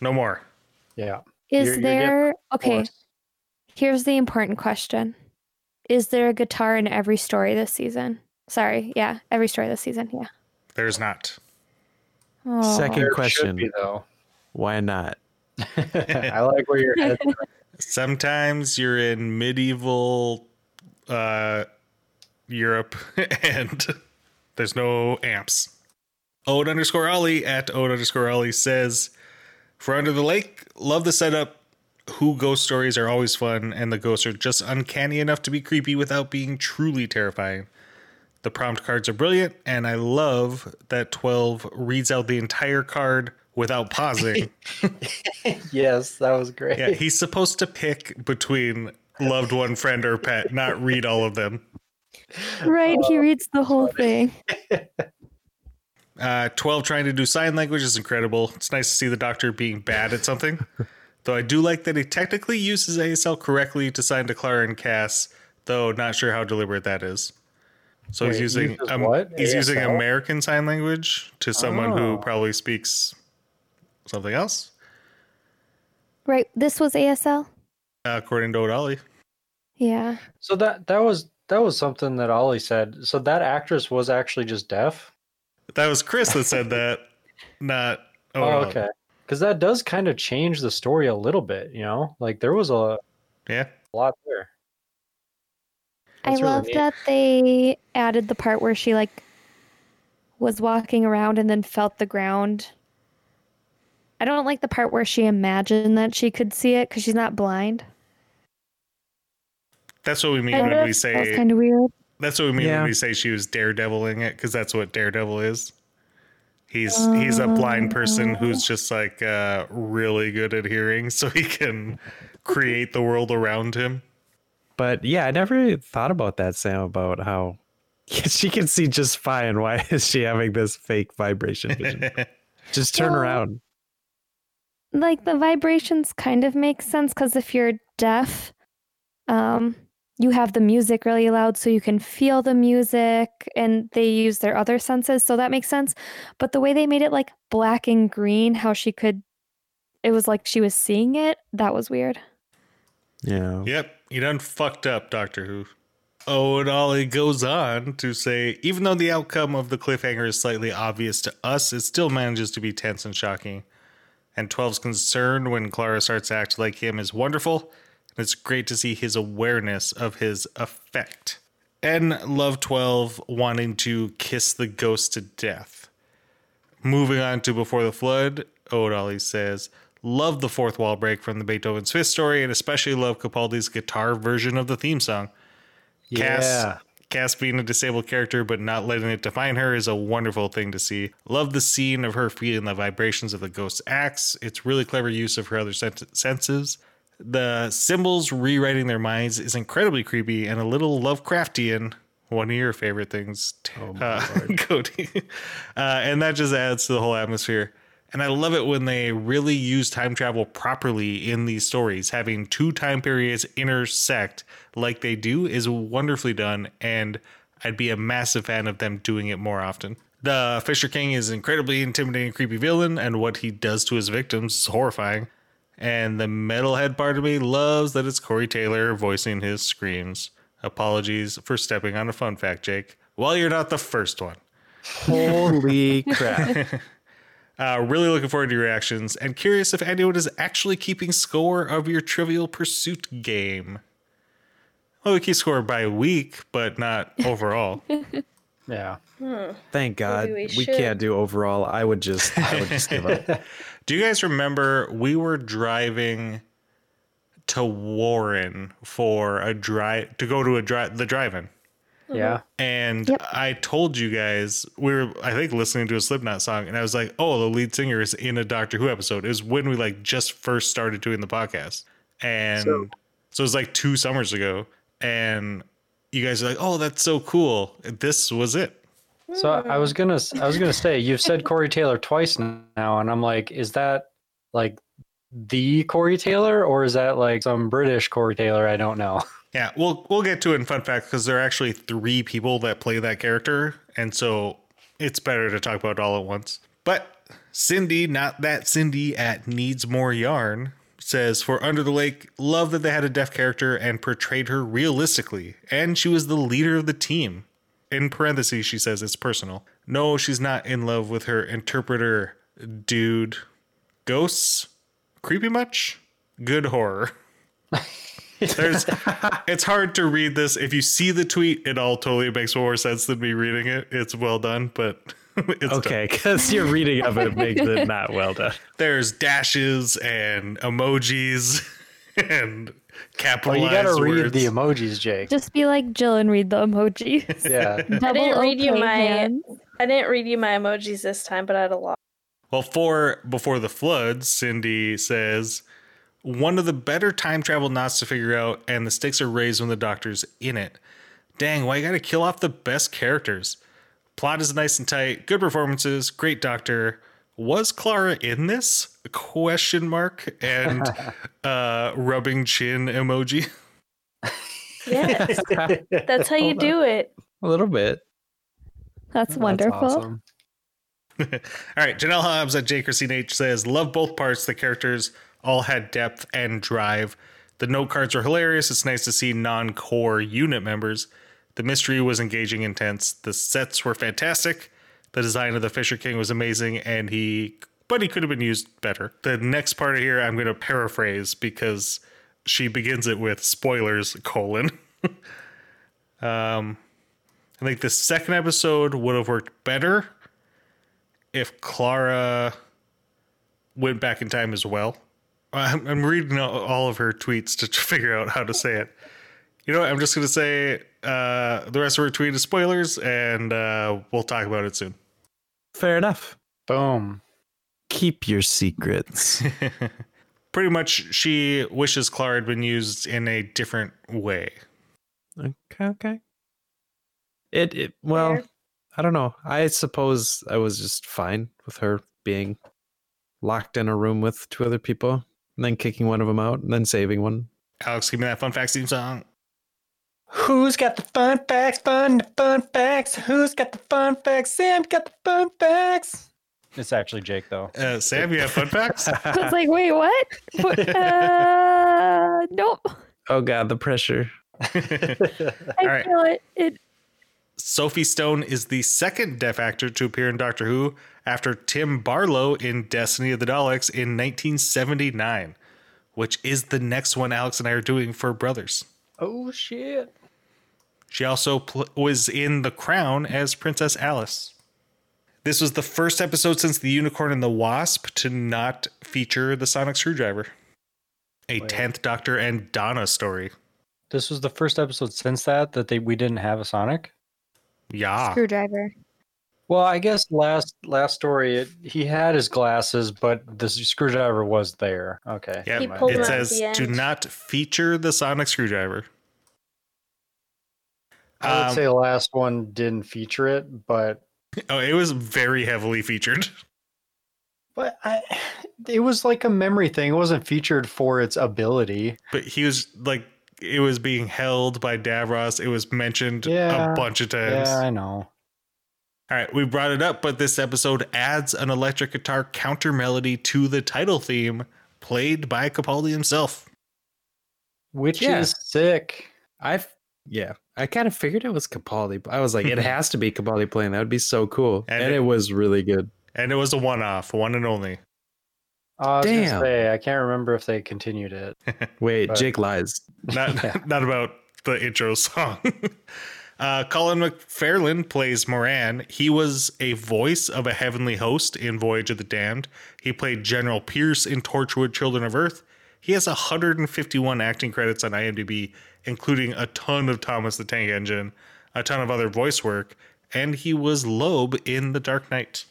No more. Yeah. Is You're- you're getting there, okay, here's the important question Is there a guitar in every story this season? Sorry, yeah, every story this season, yeah. There's not. Oh. Second There question. be, though. Why not? I like where your head. Sometimes you're in medieval uh, Europe and there's no amps. Ode underscore Ollie at Ode underscore Ollie says, For Under the Lake, love the setup. Who ghost stories are always fun, and the ghosts are just uncanny enough to be creepy without being truly terrifying. The prompt cards are brilliant, and I love that 12 reads out the entire card without pausing. yes, that was great. Yeah, he's supposed to pick between loved one, friend, or pet, not read all of them. Right, he reads the whole thing. Uh, 12 trying to do sign language is incredible. It's nice to see the doctor being bad at something. though I do like that he technically uses ASL correctly to sign to Clara and Cass, though not sure how deliberate that is. So he's using uses um, what? he's using American Sign Language to someone who Oh. probably speaks something else, Right, this was ASL? uh, according to Odali. Yeah. So that that was that was something that Ollie said. So that actress was actually just deaf. That was Chris that said that, not Oh, Odali. okay. Because that does kind of change the story a little bit. You know, like there was a Yeah. a lot there. I really love neat. that they added the part where she like was walking around and then felt the ground. I don't like the part where she imagined that she could see it because she's not blind. That's what we mean when we That was say kind of weird. That's what we mean Yeah. when we say she was daredeviling it, because that's what daredevil is. He's he's a blind person who's just like uh, really good at hearing, so he can create the world around him. But yeah, I never thought about that, Sam, about how she can see just fine. Why is she having this fake vibration vision? Just turn Well, around. Like the vibrations kind of make sense because if you're deaf, um, you have the music really loud so you can feel the music and they use their other senses. So that makes sense. But the way they made it like black and green, how she could, it was like she was seeing it, that was weird. Yeah. Yep, you done fucked up, Doctor Who. Oh, and Ollie goes on to say, even though the outcome of the cliffhanger is slightly obvious to us, it still manages to be tense and shocking. And 12's concern when Clara starts to act like him is wonderful, and it's great to see his awareness of his effect. And Love 12 wanting to kiss the ghost to death. Moving on to Before the Flood, Ollie says, Love the fourth wall break from the Beethoven Fifth story, and especially love Capaldi's guitar version of the theme song. Cass, Yeah. Cass being a disabled character but not letting it define her is a wonderful thing to see. Love the scene of her feeling the vibrations of the ghost's axe. It's really clever use of her other sen- senses. The symbols rewriting their minds is incredibly creepy and a little Lovecraftian. One of your favorite things, uh, Cody. Uh, and that just adds to the whole atmosphere. And I love it when they really use time travel properly in these stories. Having two time periods intersect like they do is wonderfully done, and I'd be a massive fan of them doing it more often. The Fisher King is an incredibly intimidating, creepy villain, and what he does to his victims is horrifying. And the metalhead part of me loves that it's Corey Taylor voicing his screams. Apologies for stepping on a fun fact, Jake. Well, you're not the first one. Holy crap. Uh, really looking forward to your reactions and curious if anyone is actually keeping score of your Trivial Pursuit game. Well, we keep score by week, but not overall. Yeah. Thank God. we We, can't do overall. I would just I would just give up. Do you guys remember we were driving to Warren for a drive to go to a drive the drive-in? Mm-hmm. Yeah. And Yep. I told you guys we were I think listening to a Slipknot song and I was like, "Oh, the lead singer is in a Doctor Who episode." It was when we like just first started doing the podcast. And so, So- it was like 2 summers ago and you guys are like, "Oh, that's so cool." This was it. So I I was gonna s- I was gonna say you've said Corey Taylor twice now, and I'm like, is that like the Corey Taylor, or is that like some British Corey Taylor? I don't know. Yeah, we'll we'll get to it in fun facts because there are actually three people that play that character, and so it's better to talk about it all at once. But Cindy, not that Cindy at Needs More Yarn, says for Under the Lake, love that they had a deaf character and portrayed her realistically, and she was the leader of the team. In parentheses, she says it's personal. No, she's not in love with her interpreter, dude. Ghosts, creepy much? Good horror. There's, it's hard to read this. If you see the tweet, it all totally makes more sense than me reading it. It's well done, but it's. Okay, because your reading of it makes it not well done. There's dashes and emojis and Well, capitalized you gotta read words. the emojis, Jake. Just be like Jill and read the emojis. Yeah. Double didn't read you my- hands. I didn't read you my emojis this time, but I had a lot. Well, for before the floods, Cindy says one of the better time travel knots to figure out, and the stakes are raised when the doctor's in it. Dang, why you gotta kill off the best characters? Plot is nice and tight, good performances, great doctor. Was Clara in this? Question mark and uh rubbing chin emoji. Yes, that's how you do it. A little bit. That's wonderful. awesome. All right, Janelle Hobbs at J. Christine H says, Love both parts. The characters all had depth and drive. The note cards were hilarious. It's nice to see non core unit members. The mystery was engaging, intense. The sets were fantastic. The design of the Fisher King was amazing, and he, but he could have been used better. The next part of here, I'm going to paraphrase because she begins it with spoilers, colon. um, I think the second episode would have worked better if Clara went back in time as well. I'm, I'm reading all- all of her tweets to figure out how to say it. You know what? I'm just going to say uh, the rest of her tweet is spoilers, and uh, we'll talk about it soon. Fair enough. Boom. Keep your secrets. Pretty much, she wishes Clara had been used in a different way. okay, okay. It, it well, Fair. I don't know. I suppose I was just fine with her being locked in a room with two other people and then kicking one of them out and then saving one. Alex, give me that fun facts theme song. Who's got the fun facts? Fun, fun facts. Who's got the fun facts? Sam got the fun facts. It's actually Jake, though. Uh, Sam, you have fun facts? I was like, wait, what? What? Uh, nope. Oh god, the pressure. I All right. feel it. it. Sophie Stone is the second deaf actor to appear in Doctor Who after Tim Barlow in Destiny of the Daleks in 1979, which is the next one Alex and I are doing for Brothers. oh, shit. She also pl- was in The Crown as Princess Alice. This was the first episode since The Unicorn and the Wasp to not feature the Sonic Screwdriver. A Wait. 10th Doctor and Donna story. This was the first episode since that that they we didn't have a Sonic. Yeah. Screwdriver. Well, I guess last last story it, he had his glasses, but the screwdriver was there. Okay. Yep. He never mind. pulled It them out at says do not feature the Sonic Screwdriver. I would Um, say the last one didn't feature it, but Oh, it was very heavily featured. But I, it was like a memory thing. It wasn't featured for its ability. But he was like, it was being held by Davros. It was mentioned Yeah. a bunch of times. Yeah, I know. All right, we brought it up, but this episode adds an electric guitar counter melody to the title theme, played by Capaldi himself. Which Yeah. is sick. I yeah, I kind of figured it was Capaldi. but I was like, it has to be Capaldi playing. That would be so cool, And and, it- it, was really good. And it was a one off, one and only. I was gonna Damn. say I can't remember if they continued it. Wait, But- Jake lies. Not, Yeah. not about the intro song. uh, Colin McFarlane plays Moran. He was a voice of a heavenly host in Voyage of the Damned. He played General Pierce in Torchwood Children of Earth. He has 151 acting credits on IMDb, including a ton of Thomas the Tank Engine, a ton of other voice work, and he was Loeb in The Dark Knight.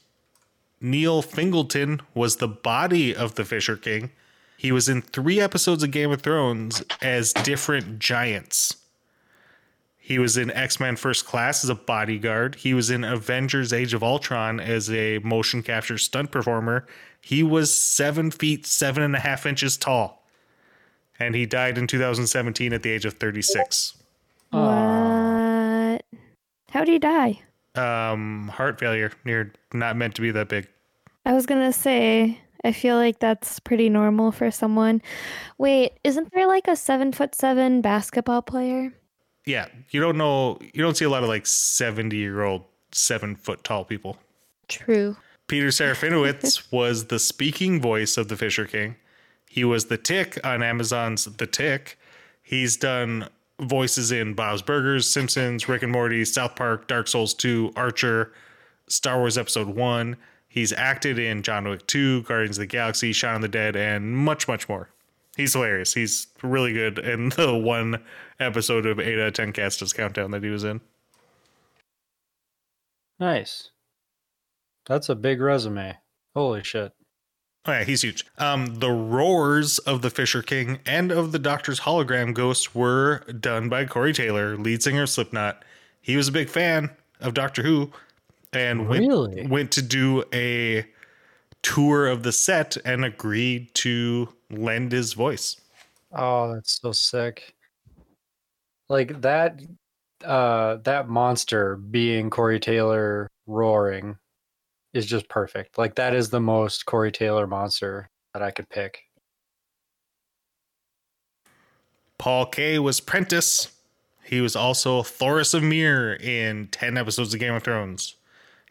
Neil Fingleton was the body of the Fisher King. He was in three episodes of Game of Thrones as different giants. He was in X Men First Class as a bodyguard. He was in Avengers Age of Ultron as a motion capture stunt performer. He was seven feet, seven and a half inches tall. And he died in 2017 at the age of 36. What? How'd he die? Um, heart failure. You're not meant to be that big. I was gonna say, I feel like that's pretty normal for someone. Wait, isn't there like a seven foot seven basketball player? Yeah, you don't know. You don't see a lot of like 70 year old, seven foot tall people. True. Peter Serafinowicz was the speaking voice of the Fisher King. He was the Tick on Amazon's The Tick. He's done voices in Bob's Burgers, Simpsons, Rick and Morty, South Park, Dark Souls 2, Archer, Star Wars Episode 1. He's acted in John Wick 2, Guardians of the Galaxy, Shaun of the Dead, and much, much more. He's hilarious. He's really good in the one episode of 8 out of 10 Cats Does Countdown that he was in. Nice. That's a big resume. Holy shit. Oh yeah, he's huge. Um, the roars of the Fisher King and of the Doctor's hologram ghost were done by Corey Taylor, lead singer of Slipknot. He was a big fan of Doctor Who, and went, Really? went to do a tour of the set and agreed to lend his voice. Oh, that's so sick. Like that uh that monster being Corey Taylor roaring is just perfect. Like that is the most Corey Taylor monster that I could pick. Paul Kaye was Prentice. He was also Thoros of Myr in 10 episodes of Game of Thrones.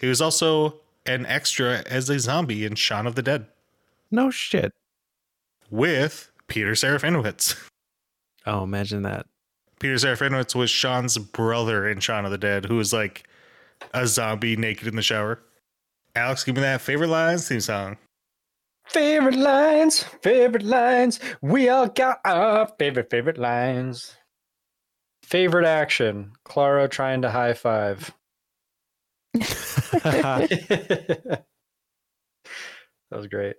He was also an extra as a zombie in Shaun of the Dead No shit. with Peter Serafinowicz. Oh, imagine that. Peter Serafinowicz was Shaun's brother in Shaun of the Dead, who was like a zombie naked in the shower. Alex, give me that favorite lines theme song. Favorite lines, favorite lines. We all got our favorite favorite lines. Favorite action, Clara trying to high five. that was great.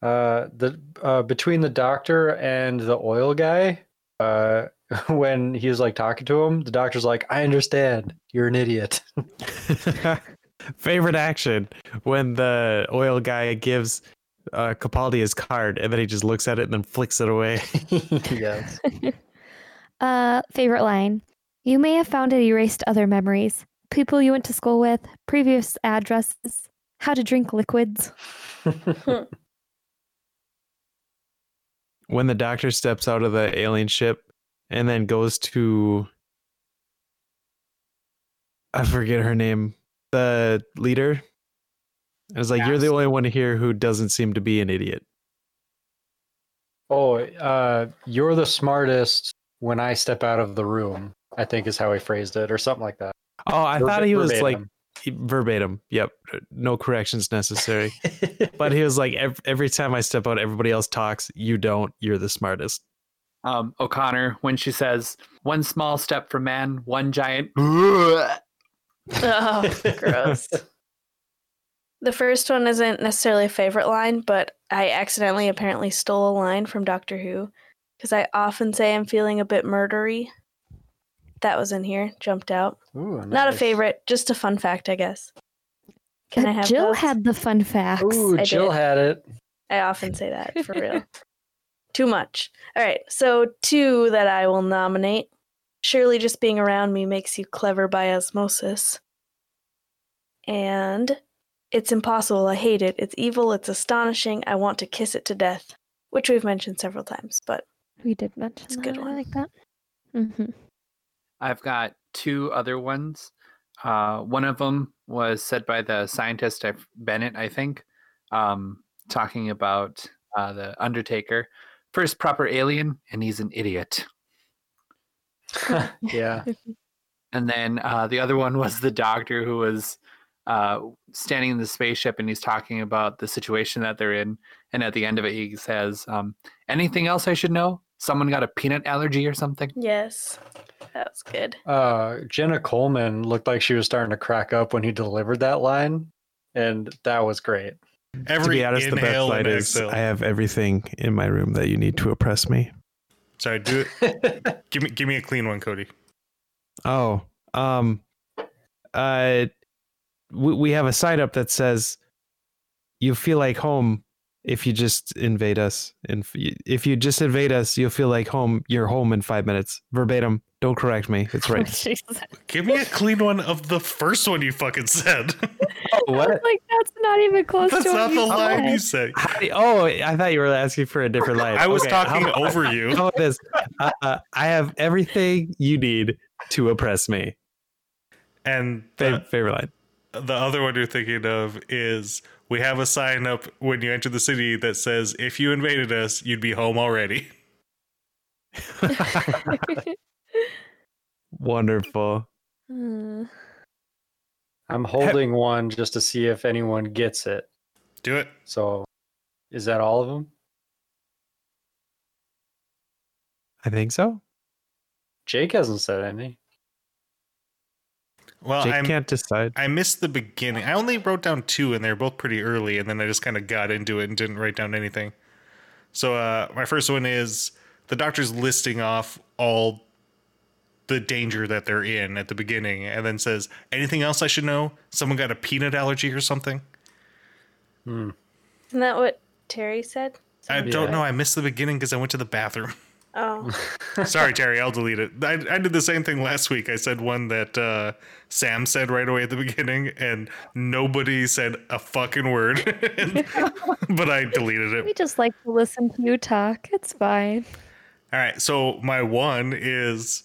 Uh, the uh, between the doctor and the oil guy, uh, when he was like talking to him, the doctor's like, "I understand. You're an idiot." Favorite action when the oil guy gives uh, Capaldi his card and then he just looks at it and then flicks it away. yes. Uh, favorite line. You may have found it erased other memories. People you went to school with, previous addresses, how to drink liquids. when the doctor steps out of the alien ship and then goes to I forget her name, the leader. I was like, "You're the only one here who doesn't seem to be an idiot." Oh, uh, you're the smartest when I step out of the room. I think is how he phrased it, or something like that. Oh, I Verba- thought he was like verbatim. Yep, no corrections necessary. but he was like, every, "Every time I step out, everybody else talks. You don't. You're the smartest." Um, O'Connor when she says, "One small step for man, one giant." Oh, gross. The first one isn't necessarily a favorite line, but I accidentally apparently stole a line from Doctor Who because I often say I'm feeling a bit murdery. That was in here, jumped out. Ooh, Not a favorite, just a fun fact, I guess. Can I have Jill those? had the fun facts. Ooh, I Jill did. had it. I often say that for real. Too much. All right, so two that I will nominate. Surely just being around me makes you clever by osmosis. And it's impossible. I hate it. It's evil. It's astonishing. I want to kiss it to death, which we've mentioned several times. But We did mention It's a that. good I one. like that. Mm-hmm. I've got two other ones. Uh, one of them was said by the scientist I- Bennett, I think, um, talking about uh, the Undertaker. First proper alien, and he's an idiot. yeah. And then uh, the other one was the doctor who was uh, standing in the spaceship and he's talking about the situation that they're in. And at the end of it, he says, um, Anything else I should know? Someone got a peanut allergy or something? yes, that was good. Uh, Jenna Coleman looked like she was starting to crack up when he delivered that line, and that was great. Every to be honest, the best inhale line is exhale. I have everything in my room that you need to oppress me. Sorry, do it. give me give me a clean one, Cody. Oh, um, uh, we, we have a sign up that says you feel like home if you just invade us. And if you, just invade us, you'll feel like home. You're home in five minutes. Verbatim. Don't correct me. It's right. Jesus. Give me a clean one of the first one you fucking said. what? Like that's not even close That's to what not the you line said. you said. How oh, I thought you were asking for a different line. I was Okay, talking about- over you. How about this? Uh, uh, I have everything you need to oppress me. And the, favorite line. the other one you're thinking of is we have a sign up when you enter the city that says if you invaded us, you'd be home already. Wonderful. Hmm. I'm holding one just to see if anyone gets it. Do it. So, is that all of them? I think so. Jake hasn't said anything. Well, I'm, can't decide. I missed the beginning. I only wrote down two, and they're both pretty early, and then I just kind of got into it and didn't write down anything. So, uh, my first one is the doctor's listing off all the danger that they're in at the beginning, and then says, "Anything else I should know? Someone got a peanut allergy or something." Hmm. Isn't that what Terry said? I don't Yeah. know. I missed the beginning because I went to the bathroom. Oh, Sorry, Terry. I'll delete it. I, I did the same thing last week. I said one that uh, Sam said right away at the beginning, and nobody said a fucking word. And- but I deleted it. We just like to listen to you talk. It's fine. All right. So my one is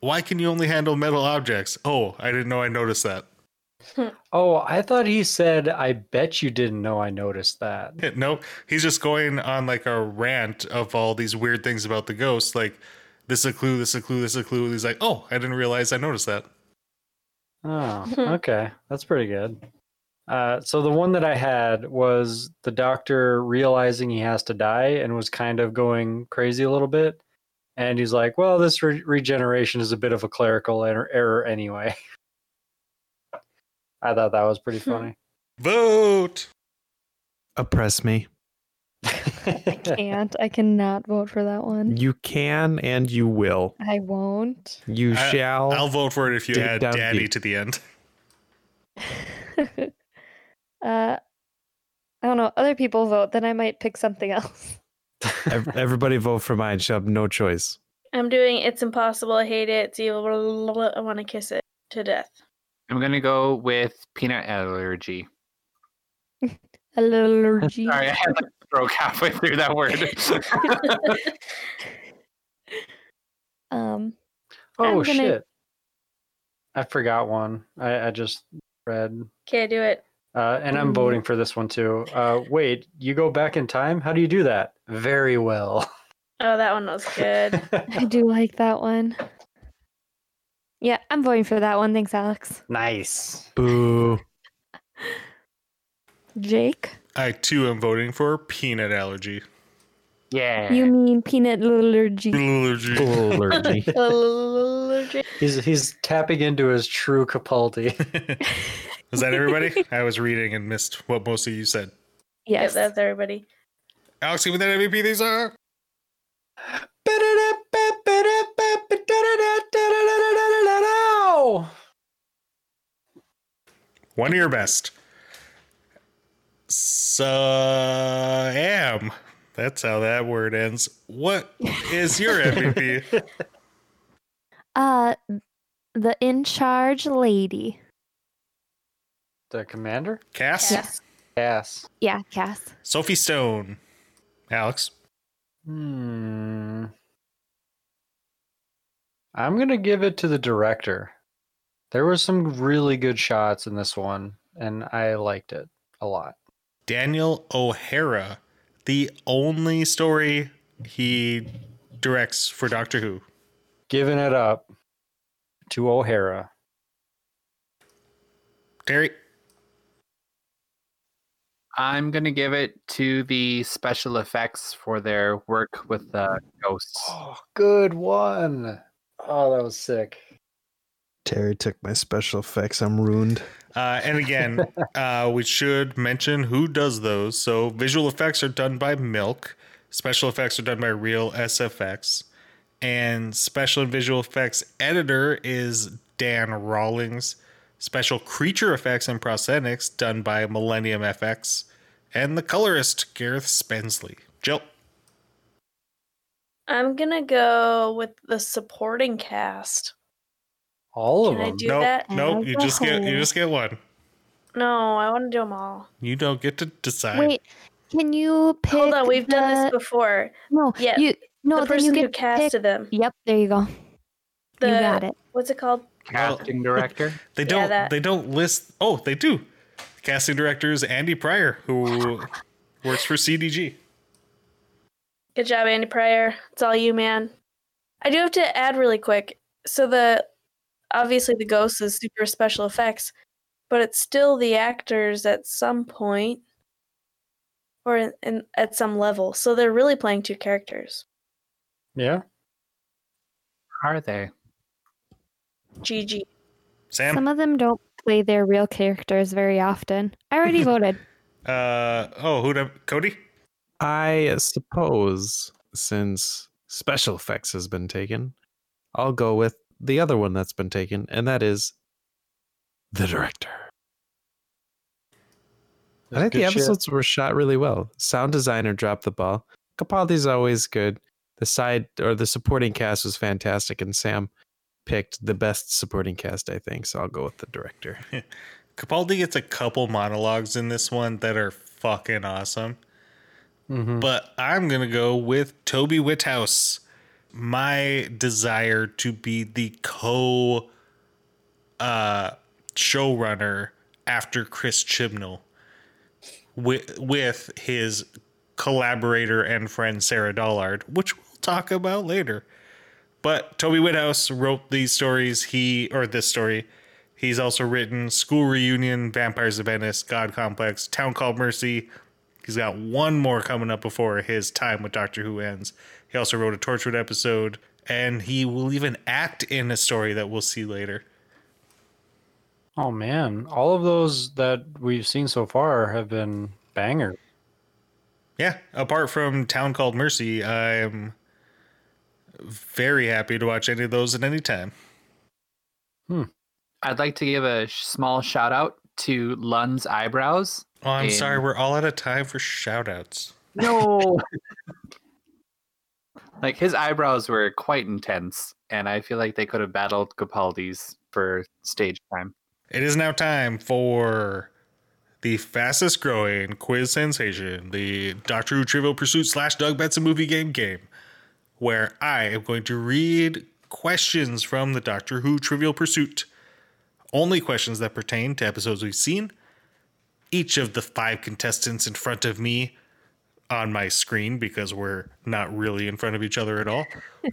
why can you only handle metal objects? Oh, I didn't know I noticed that. Hmm. Oh, I thought he said, I bet you didn't know I noticed that. Nope. He's just going on like a rant of all these weird things about the ghost. Like, this is a clue, this is a clue, this is a clue. He's like, oh, I didn't realize I noticed that. Oh, hmm. okay. That's pretty good. Uh, so the one that I had was the doctor realizing he has to die and was kind of going crazy a little bit. And he's like, well, this re- regeneration is a bit of a clerical error, error anyway. I thought that was pretty Hmm. funny. Vote. Oppress me. I can't. I cannot vote for that one. You can and you will. I won't. You I- shall. I'll vote for it if you add daddy deep. to the end. uh, I don't know. Other people vote, then I might pick something else. Everybody vote for mine. She'll have no choice. I'm doing It's Impossible. I hate it. It's evil. blah, blah, blah, blah, I want to kiss it to death. I'm going to go with peanut allergy. Allergy. Sorry, I had like a stroke halfway through that word. um, oh, I'm gonna- shit. I forgot one. I, I just read. Okay, do it. Uh, and I'm Mm. voting for this one too. Uh, wait, you go back in time? How do you do that? Very well. Oh, that one was good. I do like that one. Yeah, I'm voting for that one. Thanks, Alex. nice. Boo. Jake, I too am voting for peanut allergy. yeah. you mean peanut allergy? Allergy. Allergy. Allergy. He's he's tapping into his true Capaldi. Was that everybody? I was reading and missed what most of you said. Yep, Yes. that's everybody. Alex, give me that MVP these are. One of your best. Sam. That's how that word ends. What is your MVP? Uh, the in charge lady. The commander? Cass? Yes. Cass. Yeah, Cass. Sophie Stone. Alex? Hmm. I'm gonna give it to the director. There were some really good shots in this one, and I liked it a lot. Daniel O'Hara. The only story he directs for Doctor Who. Giving it up to O'Hara. Terry? I'm gonna give it to the special effects for their work with the ghosts. Oh, good one. Oh, that was sick. Terry took my special effects. I'm ruined. Uh, and again, uh, we should mention who does those. So visual effects are done by Milk. Special effects are done by Real SFX. And special and visual effects editor is Dan Rawlings. Special creature effects and prosthetics done by Millennium FX. And the colorist, Gareth Spensley. Jill. I'm gonna go with the supporting cast. All of Can I them. do Nope, that? nope. You just get you just get one. No, I want to do them all. You don't get to decide. Wait, can you pick? Hold on, we've done this the- before. No, Yeah, you no. the then you person who get to pick. casted them. Yep, there you go. The, you got it. What's it called? Casting director. They don't. that- They don't list. Oh, they do. Casting director is Andy Pryor, who works for CDG. Good job, Andy Pryor. It's all you, man. I do have to add really quick. So the obviously the ghost is super special effects, but it's still the actors at some point or in, in at some level. So they're really playing two characters. Yeah. Are they? GG. Sam. Some of them don't play their real characters very often. I already voted. Uh oh, who? would Cody? I suppose since special effects has been taken, I'll go with the other one that's been taken, and that is the director. I think the Good shit. episodes were shot really well. Sound designer dropped the ball. Capaldi's always good. The side or the supporting cast was fantastic, and Sam picked the best supporting cast, I think. So I'll go with the director. Capaldi gets a couple monologues in this one that are fucking awesome. Mhm. But I'm gonna go with Toby Whithouse. My desire to be the co uh showrunner after Chris Chibnall with with his collaborator and friend Sarah Dollard, which we'll talk about later. But Toby Whithouse wrote these stories. He or this story. He's also written School Reunion, Vampires of Venice, God Complex, Town Called Mercy. He's got one more coming up before his time with Doctor Who ends. He also wrote a Torchwood episode, and he will even act in a story that we'll see later. Oh man, all of those that we've seen so far have been banger. Yeah, apart from Town Called Mercy, I'm very happy to watch any of those at any time. Hmm. I'd like to give a small shout out to Lunn's eyebrows. Oh, I'm In- sorry, we're all out of time for shout outs. No. like his eyebrows were quite intense, and I feel like they could have battled Capaldi's for stage time. It is now time for the fastest growing quiz sensation, the Doctor Who Trivial Pursuit slash Doug Benson movie game game, where I am going to read questions from the Doctor Who Trivial Pursuit. Only questions that pertain to episodes we've seen. Each of the five contestants in front of me on my screen, because we're not really in front of each other at all,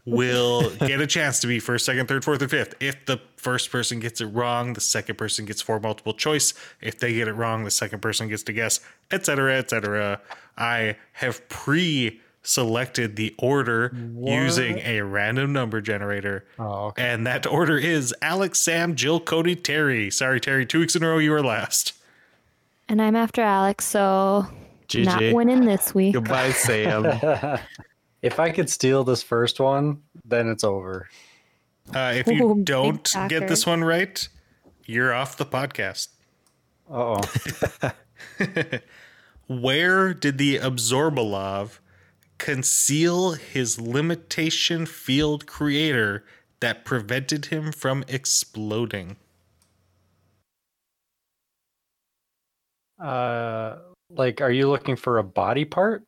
will get a chance to be first, second, third, fourth, or fifth. If the first person gets it wrong, the second person gets four multiple choice. If they get it wrong, the second person gets to guess, etc., etc. I have pre selected the order using a random number generator. Oh, okay. And that order is Alex, Sam, Jill, Cody, Terry. Sorry, Terry, two weeks in a row, you were last. And I'm after Alex, so not winning this week. Goodbye, Sam. if I could steal this first one, then it's over. Uh, if you Ooh, don't get this one right, you're off the podcast. Uh oh. Where did the Abzorbaloff conceal his limitation field creator that prevented him from exploding? Uh, like, are you looking for a body part?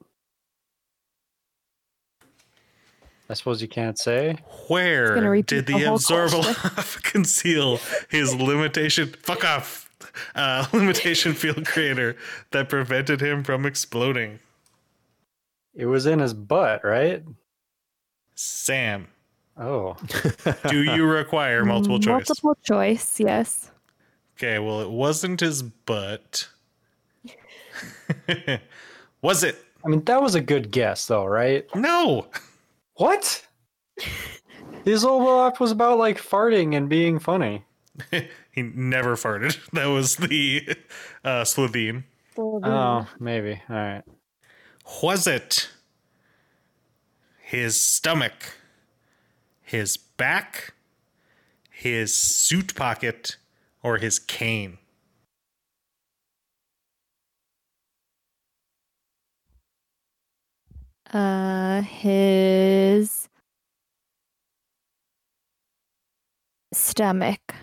I suppose you can't say. Where did the, the whole Abzorbaloff conceal his limitation? Fuck off. Uh, limitation field creator that prevented him from exploding. It was in his butt, right? Sam, Oh, do you require multiple choice? Multiple choice, yes. Okay, well, it wasn't his butt. Was it? I mean that was a good guess, though, right? No. What? His overlap was about like farting and being funny. he never farted. That was the uh, Slitheen. Oh, maybe. All right. Was it his stomach, his back, his suit pocket, or his cane? Uh, his stomach.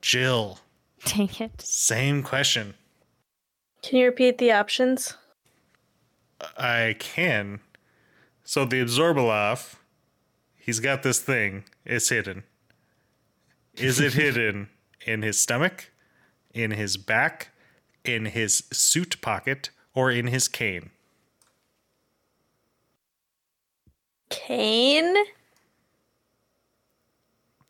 Jill, Dang it. same question. Can you repeat the options? I can. So the Abzorbaloff, he's got this thing. It's hidden. Is it hidden in his stomach, in his back, in his suit pocket, or in his cane? Kane?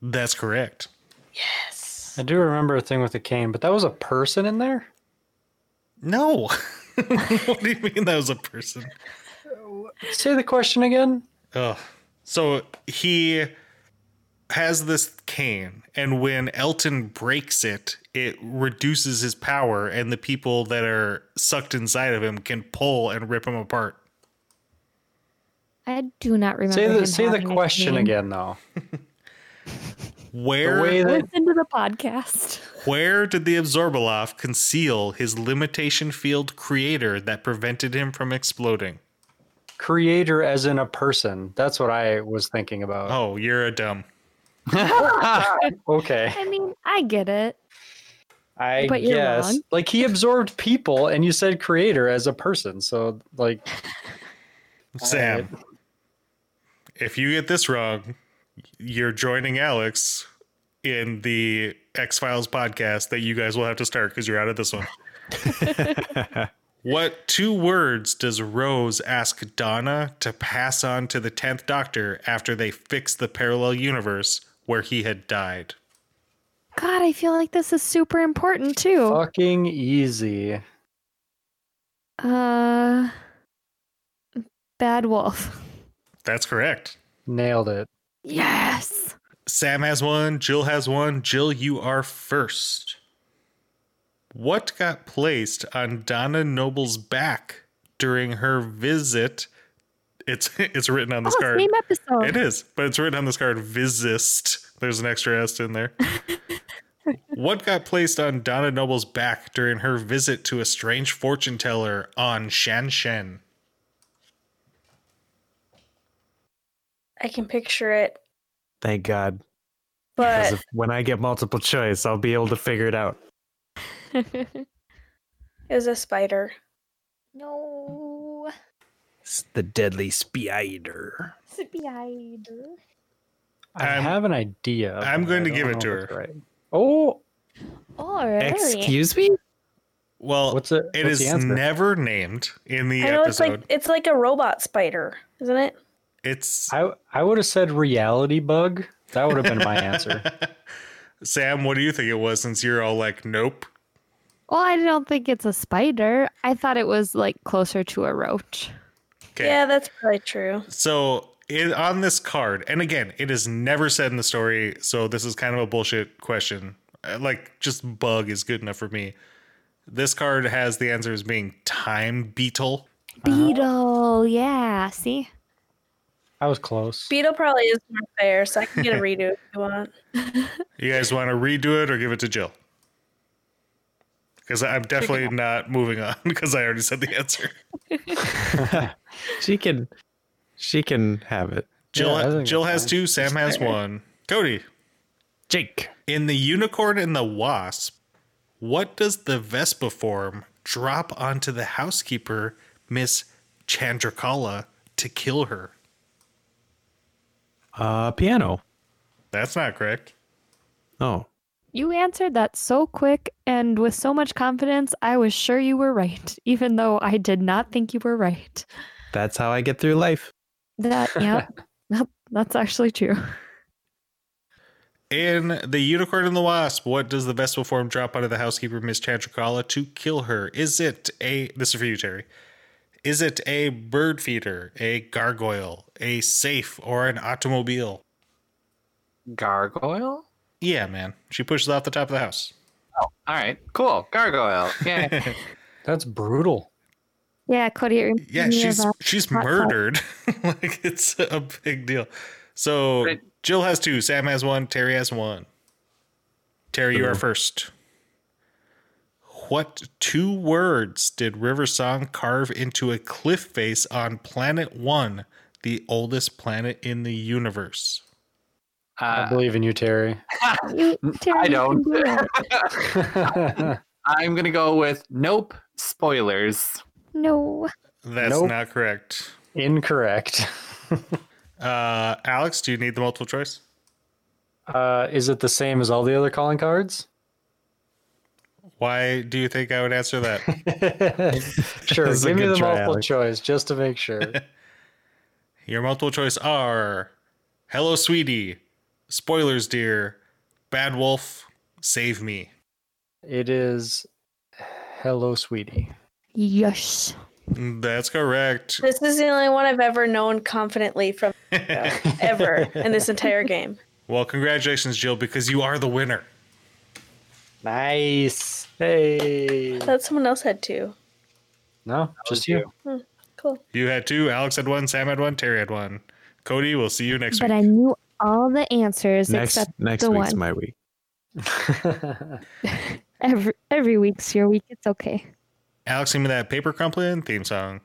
That's correct. Yes. I do remember a thing with a cane, but that was a person in there. No. what do you mean that was a person? Say the question again. Ugh. So he has this cane, and when Elton breaks it, it reduces his power, and the people that are sucked inside of him can pull and rip him apart. I do not remember. Say the say the question cane. again, though. Where The that Listen to the podcast. where did the Abzorbaloff conceal his limitation field creator that prevented him from exploding? creator, as in a person. That's what I was thinking about. Oh, you're a dumb. Okay, I mean, I get it. I But you're guess wrong. like he absorbed people, and you said creator as a person. So like, Sam, if you get this wrong, you're joining Alex in the X Files podcast that you guys will have to start because you're out of this one. what two words does Rose ask Donna to pass on to the 10th Doctor after they fix the parallel universe where he had died? God, I feel like this is super important too. fucking easy. Uh, Bad Wolf. That's correct. Nailed it. Yes. Sam has one. Jill has one. Jill, you are first. What got placed on Donna Noble's back during her visit? It's it's written on this oh, card. same episode. It is, but it's written on this card. Visist. There's an extra S in there. what got placed on Donna Noble's back during her visit to a strange fortune teller on Shan Shen? I can picture it, Thank God. But if, when I get multiple choice, I'll be able to figure it out. it was a spider. no. It's the deadly spider. I I'm- have an idea. I'm going to give it to her. Right. Oh, Oh, really? Excuse me? Well, what's it? it what's is never named in the I know it's like it's like a robot spider, isn't it? It's I I would have said reality bug. That would have been my answer. Sam. What do you think it was? Since you're all like, nope. Well, I don't think it's a spider. I thought it was like closer to a roach. Okay. Yeah, that's probably true. So it, on this card, and again, it is never said in the story, so this is kind of a bullshit question. Uh, Like, just bug is good enough for me. This card has the answer as being time beetle. Beetle. Yeah. See? I was close. Beetle probably is more fair, so I can get a redo if you want. You guys want to redo it or give it to Jill? Because I'm definitely not moving on because I already said the answer. she can she can have it. Jill, I think Jill has fine. two. Sam has one. Cody, Jake. in the Unicorn and the Wasp, what does the Vespiform drop onto the housekeeper, Miss Chandrakala, to kill her? Uh piano. That's not correct. Oh. You answered that so quick and with so much confidence, I was sure you were right, even though I did not think you were right. That's how I get through life. That, yeah, that, that's actually true. In the Unicorn and the Wasp, what does the Vespiform drop onto the housekeeper, Miss Chandrakala, to kill her? Is it a this is for you, Terry? Is it a bird feeder, a gargoyle, a safe, or an automobile? Gargoyle? Yeah, man. She pushes off the top of the house. All right, cool. Gargoyle. Yeah. That's brutal. Yeah, Cody. it reminds Yeah, she's uh, she's murdered. like it's a big deal. So Jill has two, Sam has one, Terry has one. Terry, you are first. What two words did River Song carve into a cliff face on planet one, the oldest planet in the universe? I Uh, believe in you, Terry. You, Terry, I don't. Do I'm gonna go with nope. Spoilers. No. That's Nope. not correct. Incorrect. Uh, Alex, do you need the multiple choice? Uh, is it the same as all the other calling cards? Why do you think I would answer that? sure. That's Give me the try, multiple Alex. choice just to make sure. Your multiple choice are Hello, sweetie. Spoilers, dear. Bad Wolf. Save me. it is Hello, sweetie. Yes. That's correct. This is the only one I've ever known confidently from ever in this entire game. Well, congratulations, Jill, because you are the winner. Nice. Hey. I thought someone else had two. No, just you. Cool. You had two. Alex had one. Sam had one. Terry had one. Cody, we'll see you next But week. But I knew all the answers Next except next the week's one. my week. every every week's your week. It's okay. Alex, give me that paper crumpling theme song.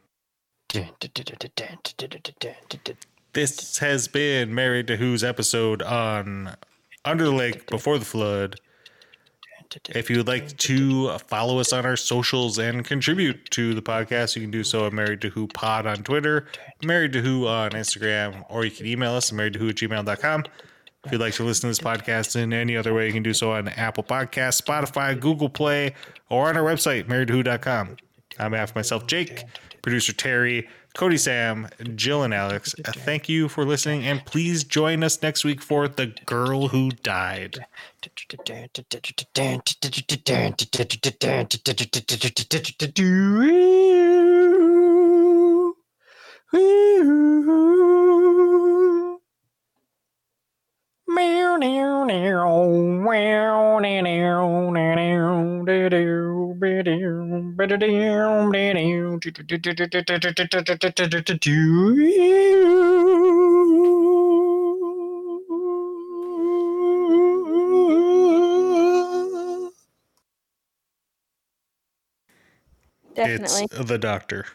This has been Married to Who's episode on Under the Lake Before the Flood. If you would like to follow us on our socials and contribute to the podcast, you can do so at Married to Who Pod on Twitter, Married to Who on Instagram, or you can email us at married to who at gmail.com. If you'd like to listen to this podcast in any other way, you can do so on Apple Podcasts, Spotify, Google Play, or on our website, marriedtowho.com. I'm of myself, Jake, producer Terry, Cody Sam, Jill, and Alex, uh, thank you for listening, and please join us next week for The Girl Who Died. Definitely. It's The Doctor.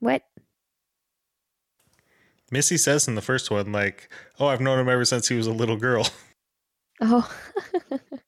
What? Missy says in the first one, like, oh, I've known him ever since he was a little girl. Oh.